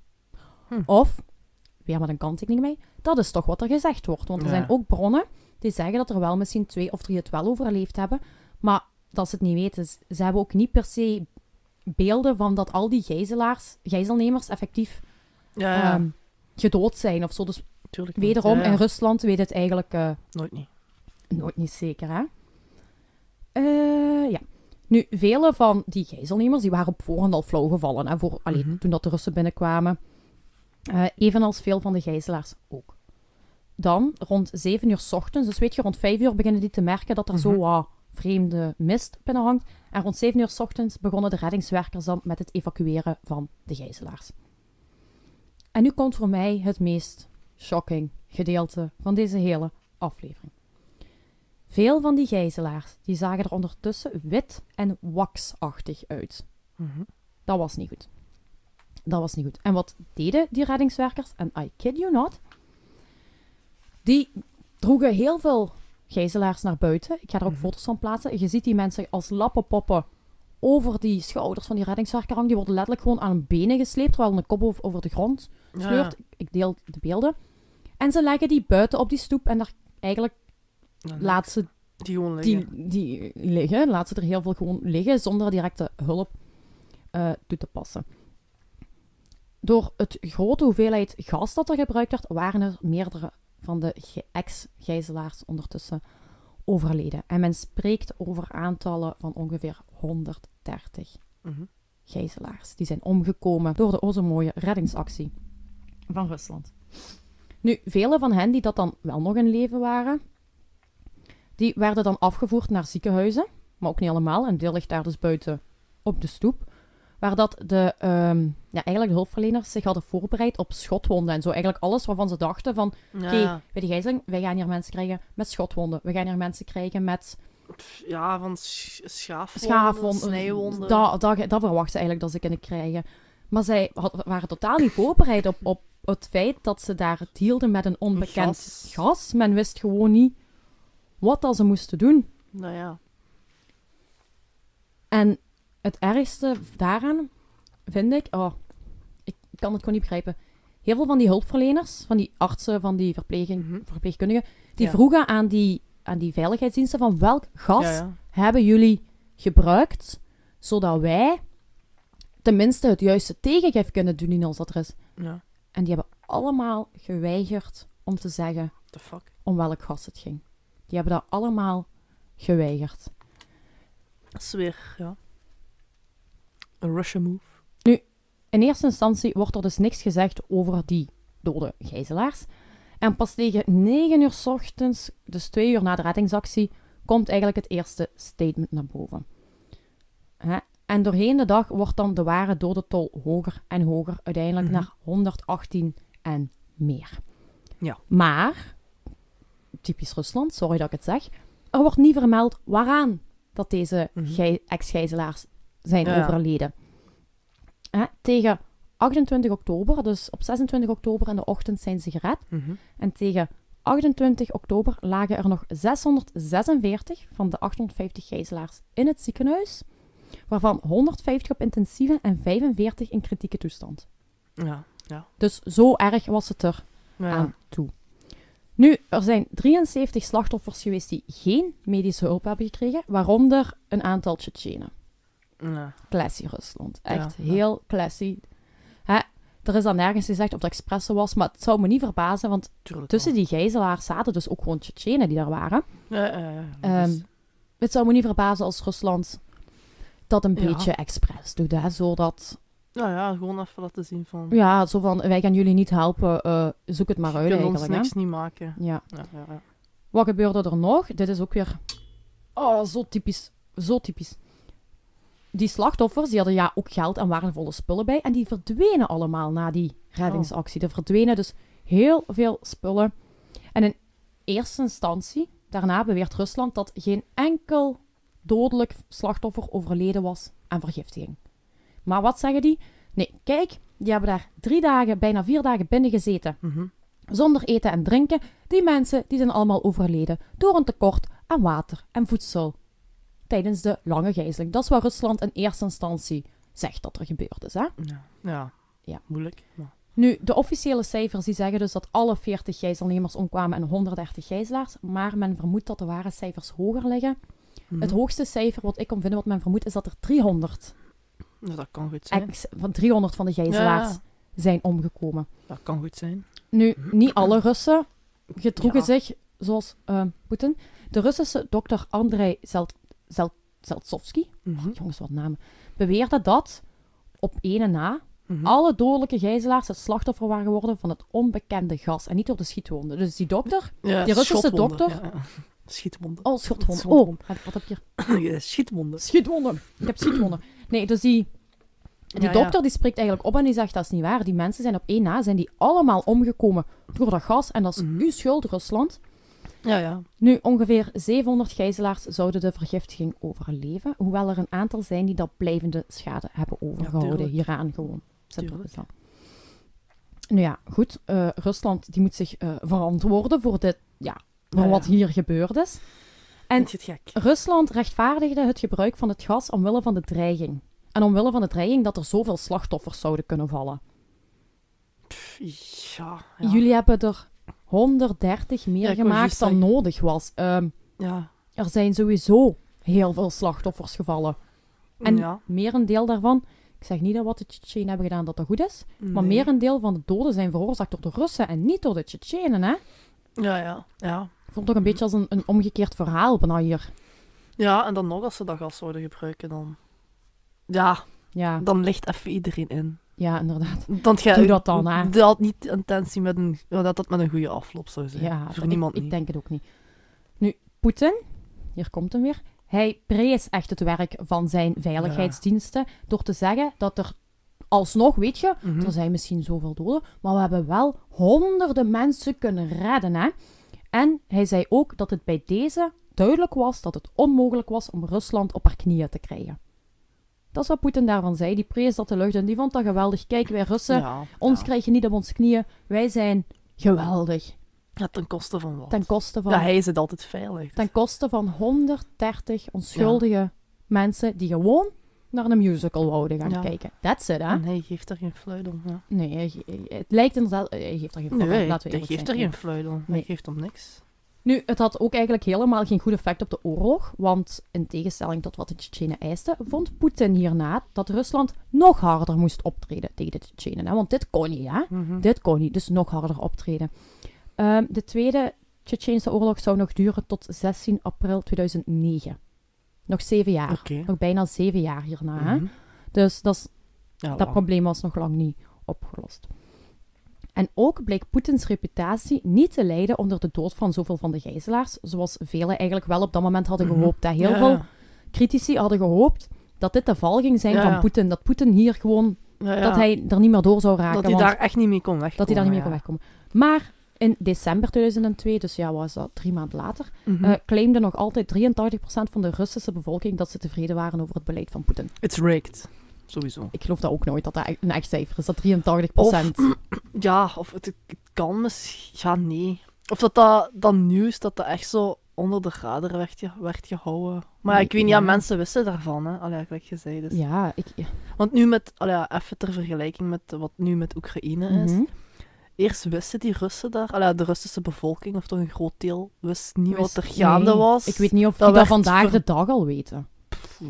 Hm. Of, weer met een kanttekening mee, dat is toch wat er gezegd wordt. Want er Ja. zijn ook bronnen die zeggen dat er wel misschien twee of drie het wel overleefd hebben. Maar dat ze het niet weten. Ze hebben ook niet per se beelden van dat al die gijzelaars, gijzelnemers effectief Ja, ehm, gedood zijn of zo. Dus tuurlijk. wederom, Ja, in Rusland weet het eigenlijk eh, Nooit niet. Nooit niet zeker, hè? Eh, ja. Nu, vele van die gijzelnemers die waren op voorhand al flauw gevallen, hè, voor, allee, Mhm. toen dat de Russen binnenkwamen. Eh, evenals veel van de gijzelaars ook. Dan, rond 7 uur s ochtends, dus weet je, rond 5 uur beginnen die te merken dat er zo Mhm. wat vreemde mist binnenhangt. En rond 7 uur s ochtends begonnen de reddingswerkers dan met het evacueren van de gijzelaars. En nu komt voor mij het meest shocking gedeelte van deze hele aflevering. Veel van die gijzelaars die zagen er ondertussen wit en waxachtig uit. Mhm. Dat was niet goed. Dat was niet goed. En wat deden die reddingswerkers? En I kid you not. Die droegen heel veel gijzelaars naar buiten. Ik ga er ook Mhm. foto's van plaatsen. Je ziet die mensen als lappenpoppen over die schouders van die reddingswerker hangen. Die worden letterlijk gewoon aan hun benen gesleept, terwijl een kop over, de grond Ja, sleurt. Ik deel de beelden. En ze leggen die buiten op die stoep en daar eigenlijk ja. laat ze Die liggen. die, die liggen, laat ze er heel veel gewoon liggen zonder directe hulp eh, toe te passen. Door het grote hoeveelheid gas dat er gebruikt werd, waren er meerdere van de ex-gijzelaars ondertussen overleden. En men spreekt over aantallen van ongeveer 130 Mhm. gijzelaars. Die zijn omgekomen door de o zo mooie reddingsactie van Rusland. Nu, vele van hen die dat dan wel nog in leven waren, Die werden dan afgevoerd naar ziekenhuizen, maar ook niet allemaal. Een deel ligt daar dus buiten op de stoep. Waar dat de, ehm, ja, eigenlijk de hulpverleners zich hadden voorbereid op schotwonden en zo. Eigenlijk alles waarvan ze dachten van, oké, ja. bij de gijzeling, wij gaan hier mensen krijgen met schotwonden. We gaan hier mensen krijgen met ja, van sch schaafwonden, schaafwonden. snijwonden. Dat, dat, dat verwachten ze eigenlijk dat ze kunnen krijgen. Maar zij had- waren totaal niet voorbereid op, op het feit dat ze daar het hielden met een onbekend Gas. gas. Men wist gewoon niet wat dat ze moesten doen. Nou ja. En het ergste daaraan vind ik, oh, ik kan het gewoon niet begrijpen. Heel veel van die hulpverleners, van die artsen, van die verpleging, Mhm. verpleegkundigen, die Ja. vroegen aan die, aan die veiligheidsdiensten van welk gas Ja, ja. hebben jullie gebruikt, zodat wij tenminste het juiste tegengif kunnen doen dat er is. ja. En die hebben allemaal geweigerd om te zeggen The fuck? om welk gas het ging. Die hebben dat allemaal geweigerd. Dat is weer, ja. Een Russian move. In eerste instantie wordt er dus niks gezegd over die dode gijzelaars. En pas tegen 9 uur 's ochtends, dus twee uur na de reddingsactie, komt eigenlijk het eerste statement naar boven. Hè? En doorheen de dag wordt dan de ware dodentol hoger en hoger, uiteindelijk Mhm. naar 118 en meer. Ja. Maar, typisch Rusland, sorry dat ik het zeg, er wordt niet vermeld waaraan dat deze gij- ex-gijzelaars zijn Ja. overleden. Hè, tegen 28 oktober, dus op 26 oktober in de ochtend zijn ze gered. Mhm. En tegen 28 oktober lagen er nog 646 van de 850 gijzelaars in het ziekenhuis, waarvan 150 op intensieve en 45 in kritieke toestand. Ja, ja. Dus zo erg was het er Ja, aan toe. Nu, er zijn 73 slachtoffers geweest die geen medische hulp hebben gekregen, waaronder een aantal Tsjetsjenen. Ja. Classy Rusland. Echt Ja, heel classy. Hè, er is dan nergens gezegd of het expresse was, maar het zou me niet verbazen, want Tuurlijk tussen wel. die gijzelaars zaten dus ook gewoon Tsjetsjenen die daar waren. Ehm, Dus- Het zou me niet verbazen als Rusland dat een Ja. beetje expres doet, hè, zodat, ja, ja, gewoon even laten zien van... ja, zo van, wij gaan jullie niet helpen, eh, zoek het maar je uit kunt ons eigenlijk. niks Hè. niet maken. Ja. Ja, ja, ja. Wat gebeurde er nog? Dit is ook weer, oh, zo typisch, zo typisch. Die slachtoffers, die hadden ja ook geld en waardevolle spullen bij, en die verdwenen allemaal na die reddingsactie. Er verdwenen dus heel veel spullen. En in eerste instantie, daarna beweert Rusland dat geen enkel dodelijk slachtoffer overleden was aan vergiftiging. Maar wat zeggen die? Nee, kijk, die hebben daar drie dagen, bijna vier dagen binnen gezeten, Mhm. zonder eten en drinken. Die mensen die zijn allemaal overleden door een tekort aan water en voedsel tijdens de lange gijzeling. Dat is wat Rusland in eerste instantie zegt dat er gebeurd is. Hè? Ja. ja. Ja. Moeilijk. Maar... Nu, de officiële cijfers die zeggen dus dat alle 40 gijzelnemers omkwamen en 130 gijzelaars, maar men vermoedt dat de ware cijfers hoger liggen. Mhm. Het hoogste cijfer wat ik kon vinden wat men vermoedt is dat er 300, Ja, dat kan goed zijn. ex, van 300 van de gijzelaars Ja. zijn omgekomen. Dat kan goed zijn. Nu, [CLEARS THROAT] niet alle Russen gedroegen Ja. zich zoals eh, Poetin. De Russische dokter Andrei Zelt, Zelt, Zeltsovsky, Mhm. jongens wat namen, beweerde dat op ene na Mhm. alle dodelijke gijzelaars het slachtoffer waren geworden van het onbekende gas en niet door de schietwonden. Dus die dokter, Ja, die Russische dokter- Ja, ja. Schietwonden. oh schotwonden, [LAUGHS] oh, wat heb je hier? [LAUGHS] Schietwonden. Schietwonden, ik heb schietwonden. Nee, dus die, die dokter die spreekt eigenlijk op en die zegt dat is niet waar. Die mensen zijn op één na, zijn die allemaal omgekomen door dat gas en dat is Mhm. uw schuld, Rusland. Ja, ja. Nu, ongeveer 700 gijzelaars zouden de vergiftiging overleven, hoewel er een aantal zijn die dat blijvende schade hebben overgehouden hieraan gewoon. Simpel Tuurlijk. is dat. Nu ja, goed. eh, Rusland die moet zich eh, verantwoorden voor, dit, ja, voor Ja, wat hier gebeurd is. En? Rusland rechtvaardigde het gebruik van het gas omwille van de dreiging. En omwille van de dreiging dat er zoveel slachtoffers zouden kunnen vallen. Pff, ja, ja. Jullie hebben er 130 meer Ja, gemaakt dan zeggen. nodig was. Ehm, Ja. er zijn sowieso heel veel slachtoffers gevallen. En ja. merendeel daarvan, ik zeg niet dat wat de Tsjetsjenen hebben gedaan dat dat goed is, maar Nee. merendeel van de doden zijn veroorzaakt door de Russen en niet door de Tsjetsjenen. Hè? Ja, ja. Ja. Ik vond het toch een beetje als een, een omgekeerd verhaal bijna hier. ja, en dan nog als ze dat gas zouden gebruiken, dan... Ja, Ja, dan ligt even iedereen in. Ja inderdaad. Ga, Doe dat dan, hè. Dat niet intentie met een, dat dat met een goede afloop zou zijn. Ja, Voor niemand ik denk het ook niet. Nu, Poetin, hier komt hem weer, hij prees echt het werk van zijn veiligheidsdiensten door te zeggen dat er alsnog, weet je, Mhm. er zijn misschien zoveel doden, maar we hebben wel honderden mensen kunnen redden. Hè? En hij zei ook dat het bij deze duidelijk was dat het onmogelijk was om Rusland op haar knieën te krijgen. Dat is wat Poetin daarvan zei. Die prees dat de lucht en die vond dat geweldig. Kijk, wij Russen, Ja, ons ja. krijg je niet op ons knieën. Wij zijn geweldig. Ja, ten koste van wat? Ten koste van, Ja, hij is het altijd veilig. ten koste van 130 onschuldige mensen die gewoon naar een musical wouden gaan kijken. That's it, hè? En hij geeft er geen fluit om. Nee, hij het lijkt inderdaad... Hij geeft er geen fuck om, Nee, laten we hij geeft er geen fluit om. Nee. Hij geeft om niks. Nu, het had ook eigenlijk helemaal geen goed effect op de oorlog, want in tegenstelling tot wat de Tsjetsjenen eisten, vond Poetin hierna dat Rusland nog harder moest optreden tegen de Tsjetsjenen. Want dit kon niet, hè? Mhm. Dit kon niet, dus nog harder optreden. Ehm, de tweede Tsjetsjeense oorlog zou nog duren tot 16 april 2009. Nog zeven jaar. Nog bijna zeven jaar hierna. Mhm. Dus dat, is, Ja, dat probleem was nog lang niet opgelost. En ook bleek Poetins reputatie niet te lijden onder de dood van zoveel van de gijzelaars, zoals velen eigenlijk wel op dat moment hadden Mhm. gehoopt. Hè. Heel Ja, veel critici hadden gehoopt dat dit de val ging zijn Ja, van. Poetin. Dat Poetin hier gewoon, ja, dat hij er niet meer door zou raken. Dat hij daar echt niet mee kon wegkomen. dat hij daar niet meer kon wegkomen. Maar in december 2002, dus ja, was dat, drie maanden later, eh, claimde nog altijd 83% van de Russische bevolking dat ze tevreden waren over het beleid van Poetin. It's rigged. Sowieso. Ik geloof dat ook nooit, dat dat een echt cijfer is, dat 83%. [CLEARS THROAT] Ja, of het, het kan misschien... Ja, nee. Of dat, dat dat nieuws, dat dat echt zo onder de radar werd, werd gehouden. Maar ik weet niet, ja, Ja. mensen wisten daarvan, hè. Allee, gelijk je zei. Dus. ja, ik... Want nu met... Allee, ja, even ter vergelijking met wat nu met Oekraïne is. Mhm. Eerst wisten die Russen daar... Allee, de Russische bevolking, of toch een groot deel, wist niet Wist- wat er gaande nee, was. Ik weet niet of Dat die dat vandaag ver- de dag al weten.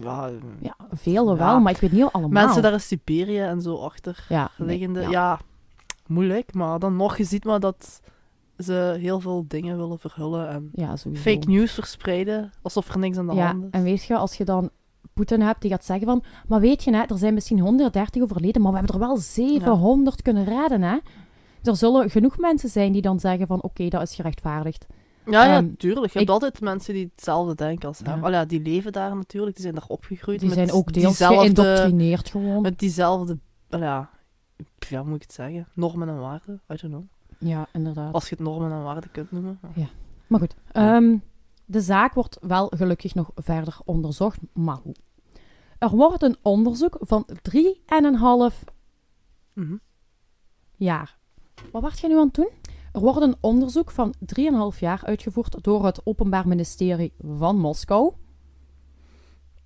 Ja, Ja, velen Ja. wel, maar ik weet niet allemaal. mensen daar in Siberië en zo achter ja, liggende. ja. ja. moeilijk. Maar dan nog, je ziet maar dat ze heel veel dingen willen verhullen en fake news verspreiden, alsof er niks aan de hand is. en weet je, als je dan Poetin hebt die gaat zeggen van... Maar weet je, hè, er zijn misschien 130 overleden, maar we hebben er wel 700 kunnen redden, hè. Er zullen genoeg mensen zijn die dan zeggen van... Oké, dat is gerechtvaardigd. Ja, ja, Ehm, tuurlijk. Je ik- hebt altijd mensen die hetzelfde denken als hem. Ja. Ja, die leven daar natuurlijk, die zijn daar opgegroeid. Die met zijn ook deels geïndoctrineerd gewoon. Met diezelfde, ja, ja, hoe moet ik het zeggen? Normen en waarden, I don't know. Ja, inderdaad. Als je het normen en waarden kunt noemen. Maar goed, Ja. ehm, de zaak wordt wel gelukkig nog verder onderzocht, maar hoe? Er wordt een onderzoek van 3,5 Mhm. jaar. Wat wacht je nu aan het doen? Er wordt een onderzoek van 3,5 jaar uitgevoerd door het Openbaar Ministerie van Moskou.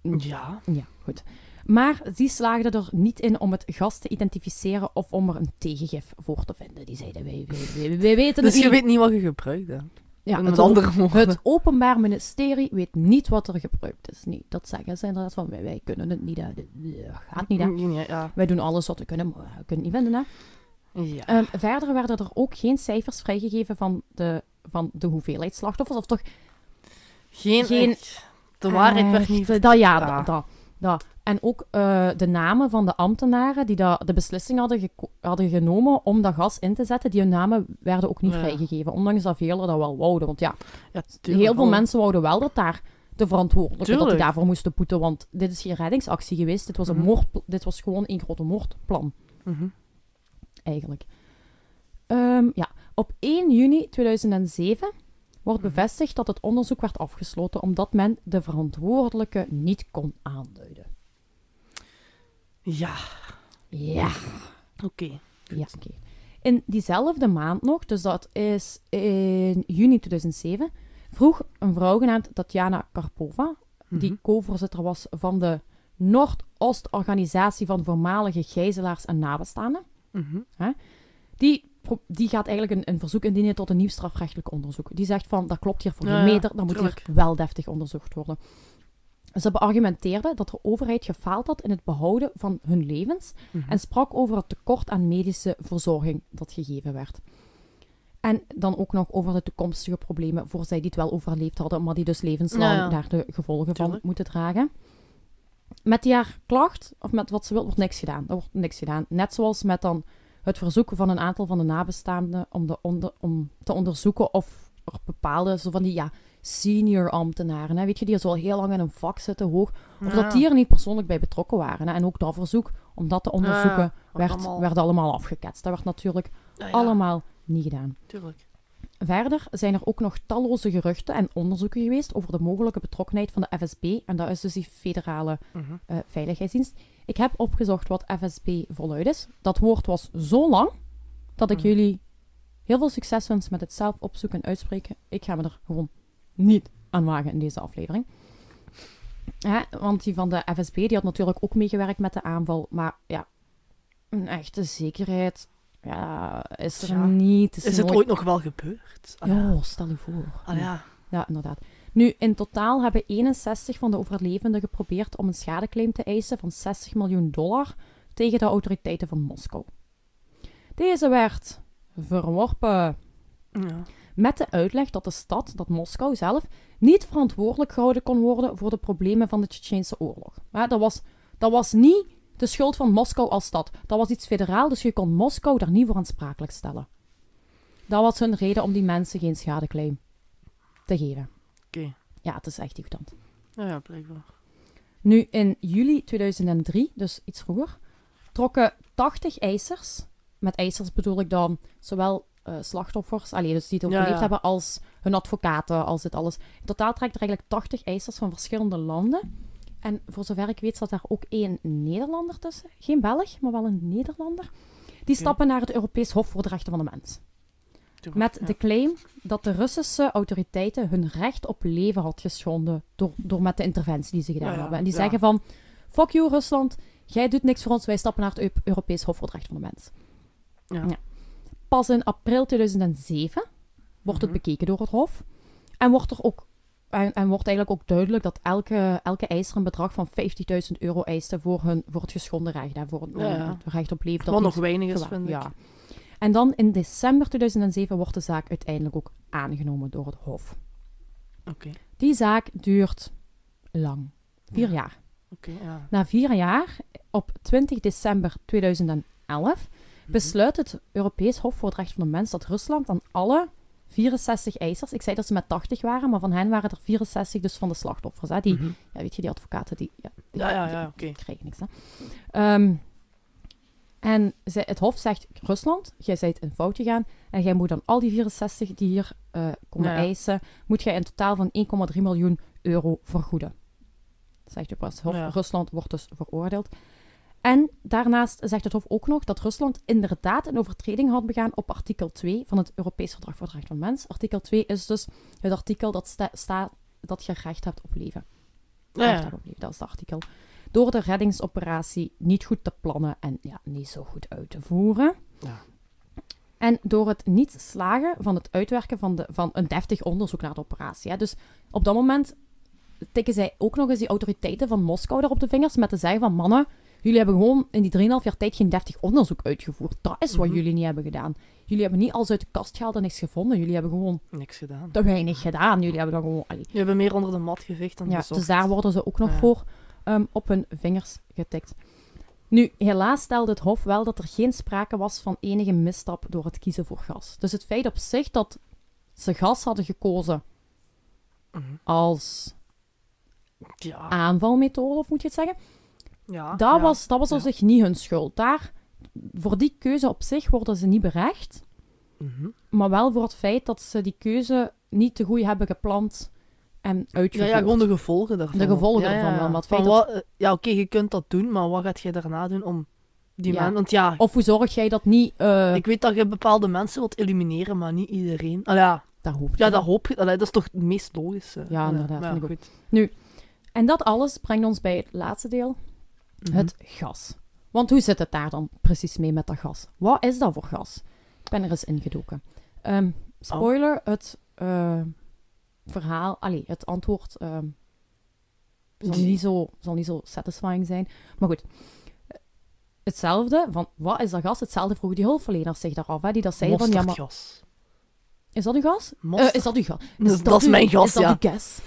Ja. Ja, goed. Maar die slaagden er niet in om het gas te identificeren of om er een tegengif voor te vinden. Die zeiden, wij, wij, wij, wij weten Dus je weet niet wat je gebruikt hebt. ja, het, andere het Openbaar Ministerie weet niet wat er gebruikt is. Nee, dat zeggen ze inderdaad van, wij, wij kunnen het niet. hè. Dit- dit gaat niet, hè. Ja, ja. Wij doen alles wat we kunnen, maar we kunnen het niet vinden, hè. Ja. Ehm, verder werden er ook geen cijfers vrijgegeven van de, van de hoeveelheid slachtoffers. Of toch geen, geen- echt- De waarheid werd niet... Dat, ja, Ja. dat. dat, dat. En ook eh, de namen van de ambtenaren die dat, de beslissing hadden, hadden genomen om dat gas in te zetten, die hun namen werden ook niet Ja. vrijgegeven. Ondanks dat velen dat wel wouden. Want ja, heel veel mensen wouden wel dat daar de verantwoordelijke dat die daarvoor moesten boeten. Want dit is geen reddingsactie geweest. Dit was, een Mhm. moord, dit was gewoon een grote moordplan. Mhm. Eigenlijk. Ehm, ja. Op 1 juni 2007 wordt Mhm. bevestigd dat het onderzoek werd afgesloten omdat men de verantwoordelijke niet kon aanduiden. Ja, Ja. oké. ja oké. In diezelfde maand nog, dus dat is in juni 2007, vroeg een vrouw genaamd Tatjana Karpova, die Mhm. co-voorzitter was van de Noord-Oost-organisatie van voormalige gijzelaars en nabestaanden, Mhm. Die, die gaat eigenlijk een, een verzoek indienen tot een nieuw strafrechtelijk onderzoek. Die zegt van, dat klopt hier voor geen ja, meter, dan moet tuurlijk. hier wel deftig onderzocht worden. Ze beargumenteerde dat de overheid gefaald had in het behouden van hun levens Mhm. en sprak over het tekort aan medische verzorging dat gegeven werd. En dan ook nog over de toekomstige problemen voor zij die het wel overleefd hadden, maar die dus levenslang Ja, ja. daar de gevolgen van moeten dragen. Met die haar klacht, of met wat ze wil, wordt niks gedaan. Er wordt niks gedaan. Net zoals met dan het verzoek van een aantal van de nabestaanden om, de onder, om te onderzoeken of er bepaalde, zo van die ja, senior ambtenaren, hè, weet je, die zo al heel lang in een vak zitten, hoog, of Ja. dat die er niet persoonlijk bij betrokken waren. Hè. En ook dat verzoek om dat te onderzoeken Ja, wat werd, allemaal- werd allemaal afgeketst. Dat werd natuurlijk ja, allemaal niet gedaan. Tuurlijk. Verder zijn er ook nog talloze geruchten en onderzoeken geweest over de mogelijke betrokkenheid van de FSB, en dat is dus die federale Mhm. eh, veiligheidsdienst. Ik heb opgezocht wat FSB voluit is. Dat woord was zo lang dat ik Mhm. jullie heel veel succes wens met het zelf opzoeken en uitspreken. Ik ga me er gewoon niet aan wagen in deze aflevering. Hè, want die van de FSB die had natuurlijk ook meegewerkt met de aanval. Maar ja, een echte zekerheid ja, is er niet. Is het nooit- ooit nog wel gebeurd? Ah, ja. Ja, stel je voor. Ah, ja. Ja, inderdaad. Nu, in totaal hebben 61 van de overlevenden geprobeerd om een schadeclaim te eisen van 60 miljoen dollar tegen de autoriteiten van Moskou. Deze werd verworpen Ja. met de uitleg dat de stad, dat Moskou zelf, niet verantwoordelijk gehouden kon worden voor de problemen van de Tsjetsjeense oorlog. Ja, dat, was, dat was niet de schuld van Moskou als stad. Dat was iets federaal, dus je kon Moskou daar niet voor aansprakelijk stellen. Dat was hun reden om die mensen geen schadeclaim te geven. Oké. Ja, het is echt irritant. Ja, ja, blijkbaar. Nu, in juli 2003, dus iets vroeger, trokken 80 eisers, met eisers bedoel ik dan zowel eh, slachtoffers, allee, dus die het overleefd ja. hebben, als hun advocaten, als dit alles. In totaal trekt er eigenlijk 80 eisers van verschillende landen. En voor zover ik weet zat daar ook één Nederlander tussen. Geen Belg, maar wel een Nederlander. Die stappen naar het Europees Hof voor de Rechten van de Mens. Met ja. de claim dat de Russische autoriteiten hun recht op leven had geschonden door, door met de interventie die ze gedaan Ja, ja, hebben. En die zeggen van, fuck you Rusland, jij doet niks voor ons, wij stappen naar het Eu- Europees Hof voor het Recht van de Mens. Pas in april 2007 wordt het Mhm. bekeken door het Hof. En wordt er ook en, en wordt eigenlijk ook duidelijk dat elke, elke eiser een bedrag van 50.000 euro eiste voor, hun, voor het geschonden recht. Hè, voor Ja, ja. het recht op leven. dat Wat nog weinig is, gewa- vind ik. ja. En dan in december 2007 wordt de zaak uiteindelijk ook aangenomen door het Hof. Oké, Die zaak duurt lang. Vier Ja. jaar. oké, ja. Na vier jaar, op 20 december 2011, Mhm. besluit het Europees Hof voor het Recht van de Mens dat Rusland aan alle 64 eisers, ik zei dat ze met 80 waren, maar van hen waren er 64 dus van de slachtoffers. Hè, die, Mhm. ja, weet je, die advocaten, die, ja, die, Ja, ja, ja, oké. krijgen niks. Hè. Ehm, en het Hof zegt, Rusland, jij bent in fout gegaan en jij moet dan al die 64 die hier eh, komen Ja, ja. eisen, moet jij een totaal van 1,3 miljoen euro vergoeden. Zegt het Hof. Rusland wordt dus veroordeeld. En daarnaast zegt het Hof ook nog dat Rusland inderdaad een overtreding had begaan op artikel 2 van het Europees Verdrag voor het Recht van de Mens. Artikel 2 is dus het artikel dat sta- staat dat je recht hebt op leven. Ja, Recht hebben op leven, dat is het artikel. Door de reddingsoperatie niet goed te plannen en ja, niet zo goed uit te voeren. Ja. En door het niet slagen van het uitwerken van, de, van een deftig onderzoek naar de operatie. Hè. Dus op dat moment tikken zij ook nog eens die autoriteiten van Moskou daar op de vingers met te zeggen van mannen, jullie hebben gewoon in die 3,5 jaar tijd geen deftig onderzoek uitgevoerd. Dat is wat Mhm. jullie niet hebben gedaan. Jullie hebben niet alles uit de kast gehaald en niks gevonden. Jullie hebben gewoon Niks gedaan. te weinig gedaan. Jullie hebben dan gewoon... allee, Je hebt meer onder de mat geveegd dan ja, gezocht. dus daar worden ze ook nog Ja. voor ehm, op hun vingers getikt. Nu, helaas stelde het Hof wel dat er geen sprake was van enige misstap door het kiezen voor gas. Dus het feit op zich dat ze gas hadden gekozen Mhm. als Ja. aanvalmethode, of moet je het zeggen, ja. dat, ja. was, dat was op ja. zich niet hun schuld. Daar, voor die keuze op zich worden ze niet berecht, Mhm. maar wel voor het feit dat ze die keuze niet te goed hebben gepland en Ja, uitgevoerd. ja, gewoon de gevolgen daarvan. De gevolgen Ja, ja, ervan ja. wel, wat Van feit wat, eh, ja, oké, je kunt dat doen, maar wat gaat je daarna doen om die Ja. mensen... Want ja, Of hoe zorg jij dat niet... eh ik weet dat je bepaalde mensen wilt elimineren, maar niet iedereen. Ja, daar hoeft ja, niet. dat hoop je. Allee, dat is toch het meest logische. Ja, inderdaad, maar vind ik goed. En dat alles brengt ons bij het laatste deel, Mhm. het gas. Want hoe zit het daar dan precies mee met dat gas? Wat is dat voor gas? Ik ben er eens ingedoken. Ehm, spoiler, het eh, verhaal, allee, het antwoord ehm, zal, niet zo, zal niet zo satisfying zijn. Maar goed, hetzelfde, van wat is dat gas? Hetzelfde vroegen die hulpverleners zich daaraf, hè, die dat zeiden van, ja, maar is dat uw gas? Eh, is dat uw gas? Dat [LAUGHS] is- dat is mijn gas, Is dat ja. uw gas?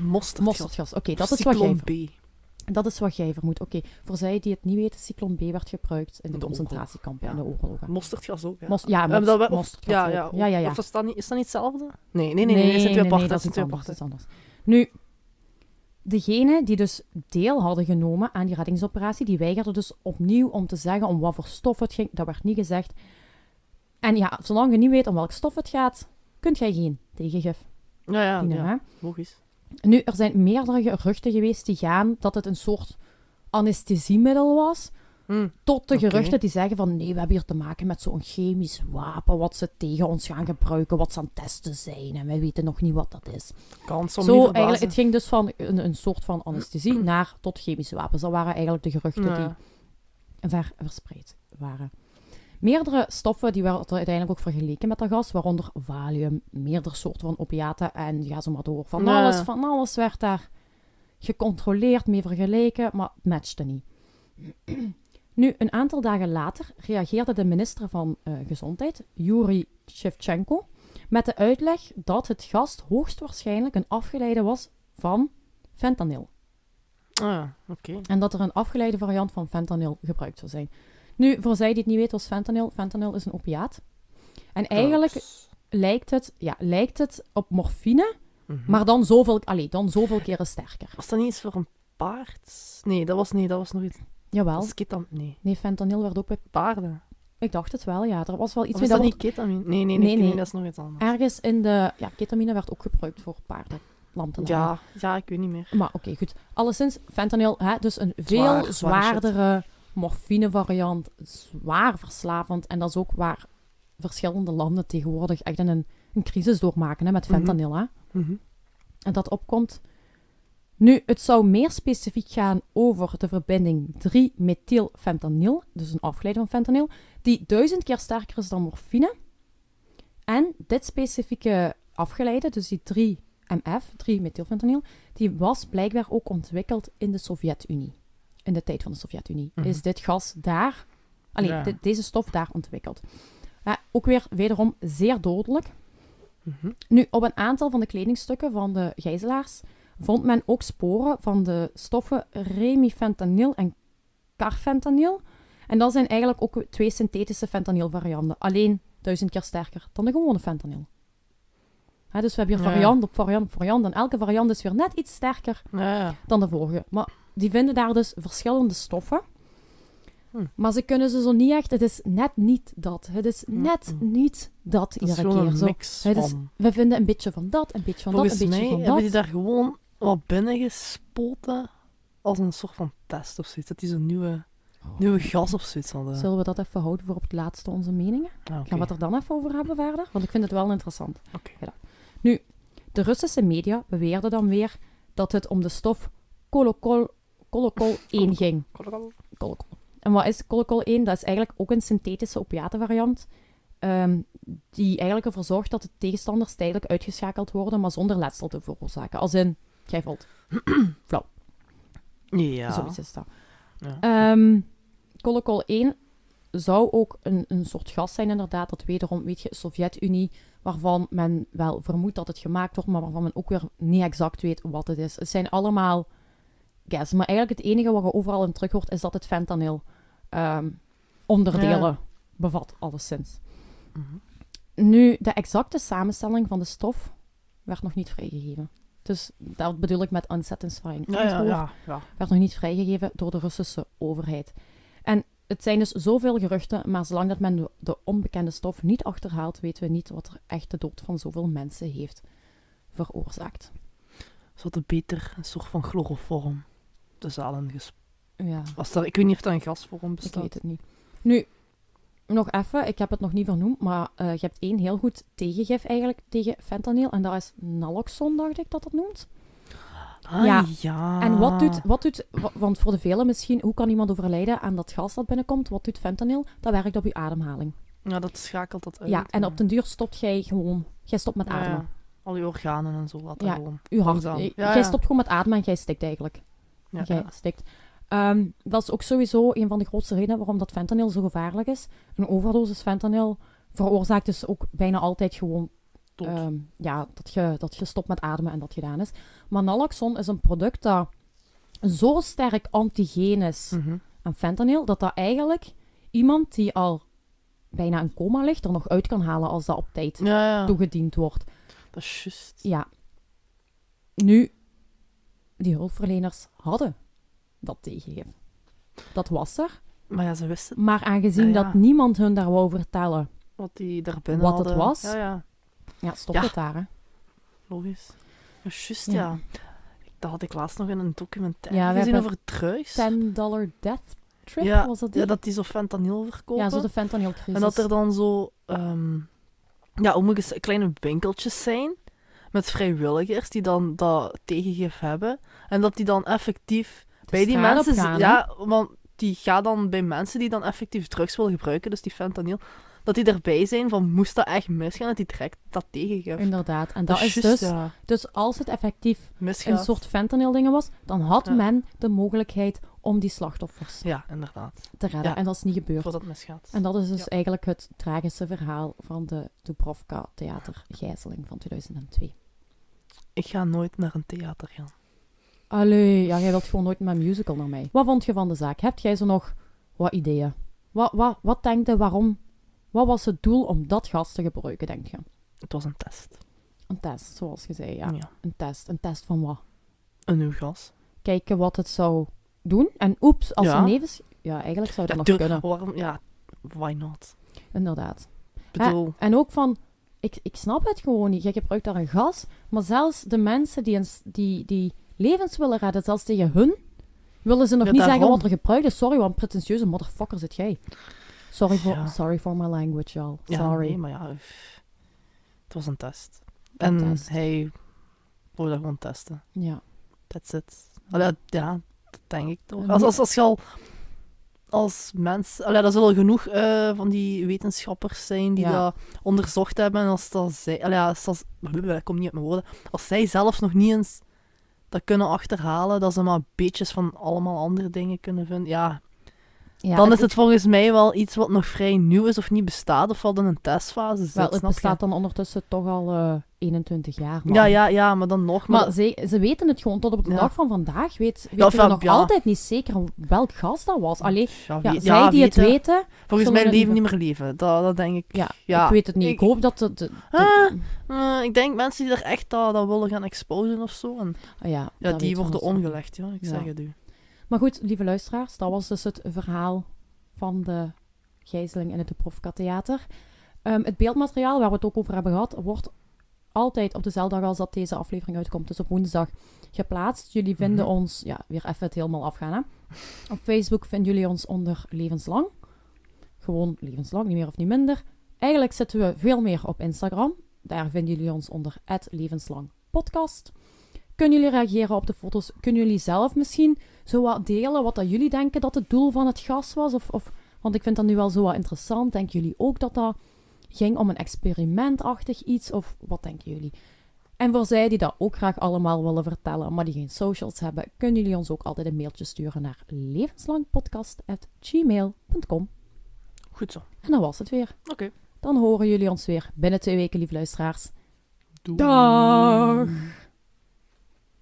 Mosterdgas. Mosterdgas, oké, dat is wat jij... B. Dat is wat jij vermoedt. Oké, voor zij die het niet weten, cyclon B werd gebruikt in de, In de concentratiekampen en de oorlogen. Mosterdgas ook, hè? Mos- ja, mos- dat we- of- mosterdgas ja, ja, ja, ja, ja. Of is dat niet, is dat niet hetzelfde? Nee, nee, nee, nee, dat zijn twee aparte. dat is zijn twee anders, aparte. dat is anders. Nu, degenen die dus deel hadden genomen aan die reddingsoperatie, die weigerden dus opnieuw om te zeggen om wat voor stof het ging. Dat werd niet gezegd. En ja, zolang je niet weet om welk stof het gaat, kunt jij geen tegengif Ja, ja, ja, hè? logisch. Nu, er zijn meerdere geruchten geweest die gaan dat het een soort anesthesiemiddel was. Hm. Tot de geruchten die zeggen van nee, we hebben hier te maken met zo'n chemisch wapen wat ze tegen ons gaan gebruiken, wat ze aan het testen zijn en wij weten nog niet wat dat is. Kan soms Zo, eigenlijk, het ging dus van een, een soort van anesthesie naar tot chemische wapens. Dat waren eigenlijk de geruchten Ja. die ver, verspreid waren. Meerdere stoffen die werden uiteindelijk ook vergeleken met dat gas, waaronder valium, meerdere soorten van opiaten en ga zo maar door. Van Ja. alles, van alles werd daar gecontroleerd, mee vergeleken, maar het matchte niet. [CLEARS THROAT] Nu, een aantal dagen later reageerde de minister van eh, Gezondheid, Yuri Shevchenko, met de uitleg dat het gas hoogstwaarschijnlijk een afgeleide was van fentanyl. Ah, ja, oké. En dat er een afgeleide variant van fentanyl gebruikt zou zijn. Nu, voor zij die het niet weten, was fentanyl. Fentanyl is een opiaat. En eigenlijk lijkt het, ja, lijkt het op morfine, Mhm. maar dan zoveel, allee, dan zoveel keren sterker. Was dat niet iets voor een paard? Nee, dat was, nee, dat was nog iets. Jawel. Skitam, nee. Nee, fentanyl werd ook bij... Paarden. Ik dacht het wel, ja. Er was wel iets Of is dat dat niet ketamine? Nee, nee, nee, Nee, dat is nog iets anders. ergens in de... Ja, ketamine werd ook gebruikt voor paarden. Ja, ja, ik weet niet meer. Maar oké, goed. Alleszins, fentanyl, hè, dus een veel Zwaar, zwaardere morfine-variant. Zwaar verslavend. En dat is ook waar verschillende landen tegenwoordig echt een, een crisis doormaken hè, met Mhm. fentanyl. Hè, Mhm. en dat opkomt. Nu, het zou meer specifiek gaan over de verbinding 3-methylfentanyl, dus een afgeleide van fentanyl, die duizend keer sterker is dan morfine. En dit specifieke afgeleide, dus die 3-MF, 3-methylfentanyl, die was blijkbaar ook ontwikkeld in de Sovjet-Unie. In de tijd van de Sovjet-Unie Mhm. is dit gas daar, allee, Ja. de- deze stof daar ontwikkeld. Ook weer wederom zeer dodelijk. Mhm. Nu, op een aantal van de kledingstukken van de gijzelaars vond men ook sporen van de stoffen remifentanyl en carfentanyl. En dat zijn eigenlijk ook twee synthetische fentanylvarianten. Alleen duizend keer sterker dan de gewone fentanyl. Dus we hebben hier Ja. variant op variant op variant. En elke variant is weer net iets sterker ja. dan de vorige. Maar die vinden daar dus verschillende stoffen. Hm. Maar ze kunnen ze zo niet echt... Het is net niet dat. Het is net Mm-mm. niet dat Dat is iedere keer. een Zo. mix Het is- van... We vinden een beetje van dat, een beetje van Volgens dat, een beetje mij van hebben dat. die daar gewoon wat binnengespoten als een soort van test of zoiets. Dat die zo'n nieuwe, nieuwe gas of zoiets hadden. Zullen we dat even houden voor op het laatste onze meningen? Ah, oké. Gaan we het er dan even over hebben verder? Want ik vind het wel interessant. Oké. Ja. Nu, de Russische media beweerden dan weer dat het om de stof kolokol, kolokol 1 ging. Kolokol. En wat is kolokol 1? Dat is eigenlijk ook een synthetische opiatenvariant. ehm, die eigenlijk ervoor zorgt dat de tegenstanders tijdelijk uitgeschakeld worden, maar zonder letsel te veroorzaken. Als in, jij valt. [CLEARS THROAT] Ja. Zoiets is dat. Ja. Ehm Kolokol 1 zou ook een, een soort gas zijn, inderdaad. Dat wederom, weet je, Sovjet-Unie, waarvan men wel vermoedt dat het gemaakt wordt, maar waarvan men ook weer niet exact weet wat het is. Het zijn allemaal gas. Maar eigenlijk het enige wat je overal in terug hoort, is dat het fentanyl ehm, onderdelen Ja. bevat, alleszins. Mhm. Nu, de exacte samenstelling van de stof werd nog niet vrijgegeven. Dus dat bedoel ik met unsatisfying. Ja, ja, ja, ja. werd nog niet vrijgegeven door de Russische overheid. En het zijn dus zoveel geruchten, maar zolang dat men de, de onbekende stof niet achterhaalt, weten we niet wat er echt de dood van zoveel mensen heeft veroorzaakt. Ze hadden beter een soort van chloroform de zalen ges... Ja, Was dat, ik weet niet of dat een gasvorm ik bestaat. weet het niet. Nu, nog even, ik heb het nog niet vernoemd, maar eh, je hebt één heel goed tegengif eigenlijk tegen fentanyl, en dat is naloxon, dacht ik dat dat noemt. Ah, Ja. ja. En wat doet, wat doet, wa- want voor de velen misschien, hoe kan iemand overlijden aan dat gas dat binnenkomt? Wat doet fentanyl? Dat werkt op je ademhaling. Ja, dat schakelt dat uit. Ja, en op den duur stopt jij gewoon, jij stopt met ademen. ja. Al je organen en zo laten Ja. gewoon. Uw hart. Jij stopt gewoon met ademen en jij stikt eigenlijk. Ja, jij ja. stikt. Ehm, dat is ook sowieso een van de grootste redenen waarom dat fentanyl zo gevaarlijk is. Een overdosis fentanyl veroorzaakt dus ook bijna altijd gewoon ehm, ja, dat, je, dat je stopt met ademen en dat gedaan is. Maar naloxon is een product dat zo sterk antigeen is Mhm. aan fentanyl, dat dat eigenlijk iemand die al bijna in coma ligt, er nog uit kan halen als dat op tijd Ja, ja. toegediend wordt. Dat is juist. Ja. Nu, die hulpverleners hadden dat tegengegeven. Dat was er. Maar ja, ze wisten Maar aangezien Ja, ja. dat niemand hun daar wou vertellen, wat die daar binnen Wat het was. Ja, ja. ja, stop het daar. Hè. Logisch. Is juist, Ja. Dat had ik laatst nog in een documentaire Ja, we gezien over drugs. 10 dollar death trip, Ja, was dat die? Ja, dat die zo fentanyl verkopen. Ja, zo de fentanylcrisis. En dat er dan zo, ehm ja, kleine winkeltjes zijn met vrijwilligers die dan dat tegengif hebben. En dat die dan effectief De bij die mensen... gaan, hè. ja, want die gaat dan bij mensen die dan effectief drugs willen gebruiken, dus die fentanyl, dat die erbij zijn van moest dat echt misgaan, dat die direct dat tegengif. Inderdaad. En dat, is juist, dus... ja, Dus als het effectief misgaat. een soort fentanyl dingen was, dan had Ja. men de mogelijkheid om die slachtoffers Ja, inderdaad. te redden. Ja. En dat is niet gebeurd. Misgaat. En dat is dus eigenlijk het tragische verhaal van de Dubrovka theatergijzeling van 2002. Ik ga nooit naar een theater gaan. Allee, ja, jij wilt gewoon nooit met een musical naar mij. Wat vond je van de zaak? Hebt jij zo nog wat ideeën? Wat, wat, wat denk je, waarom? Wat was het doel om dat gas te gebruiken, denk je? Het was een test. Een test, zoals je zei, ja. Ja. Een test. Een test van wat? Een nieuw gas. Kijken wat het zou doen. En oeps, als Ja. een nevens... Ja, eigenlijk zou dat Ja, nog kunnen. Waarom? Ja, why not? Inderdaad. Bedoel, En ook van, ik, ik snap het gewoon niet. Je gebruikt daar een gas, maar zelfs de mensen die, een, die, die levens willen redden, zelfs tegen hun, willen ze nog Ja, niet zeggen wat er gebruikt is. Sorry, wat een pretentieuze motherfucker zit jij. Sorry for, Ja. sorry for my language, y'all. ja, Sorry. nee, maar ja, het was een test. Een en test. hij wou dat gewoon testen. Ja. That's it. Allee, ja, dat denk ik toch. Als, als, als je al als mens... Allee, er zullen genoeg eh, van die wetenschappers zijn die Ja. dat onderzocht hebben. En als dat zij... Allee, als dat... [LAUGHS] Ik kom niet uit mijn woorden. Als zij zelfs nog niet eens dat kunnen achterhalen, dat ze maar beetjes van allemaal andere dingen kunnen vinden. Ja, ja dan is het volgens mij wel iets wat nog vrij nieuw is of niet bestaat of wat in een testfase zit. Wel, het je? bestaat dan ondertussen toch al eh 21 jaar. man. Ja, ja, ja, maar dan nog. Maar Maar, ze, ze weten het gewoon tot op de Ja. dag van vandaag. Weet, Ja, weten we nog altijd niet zeker welk gas dat was. Allee, ja, wie- zij die het weten. Volgens mij het leven niet meer leven. Dat, dat denk ik. Ja, ik weet het niet. Ik, ik- hoop dat de... de, de- Ah, Eh, ik denk mensen die er echt dat, dat willen gaan exposen of zo. En, Ah ja, die worden omgelegd, ja. Ik zeg het u. Maar goed, lieve luisteraars, dat was dus het verhaal van de gijzeling in het Dubrovka Theater. Ehm, het beeldmateriaal waar we het ook over hebben gehad, wordt altijd op dezelfde dag als dat deze aflevering uitkomt, dus op woensdag, geplaatst. Jullie vinden Mhm. ons, ja, weer even het helemaal afgaan, hè. Op Facebook vinden jullie ons onder Levenslang. Gewoon Levenslang, niet meer of niet minder. Eigenlijk zitten we veel meer op Instagram. Daar vinden jullie ons onder Levenslang Podcast. Kunnen jullie reageren op de foto's? Kunnen jullie zelf misschien zo wat delen wat dat jullie denken dat het doel van het gas was? Of, of, want ik vind dat nu wel zo wat interessant. Denken jullie ook dat dat ging om een experimentachtig iets? Of wat denken jullie? En voor zij die dat ook graag allemaal willen vertellen, maar die geen socials hebben, kunnen jullie ons ook altijd een mailtje sturen naar levenslangpodcast.gmail.com. Goed zo. En dan was het weer. Oké. Dan horen jullie ons weer binnen twee weken, lieve luisteraars. Doei. Dag!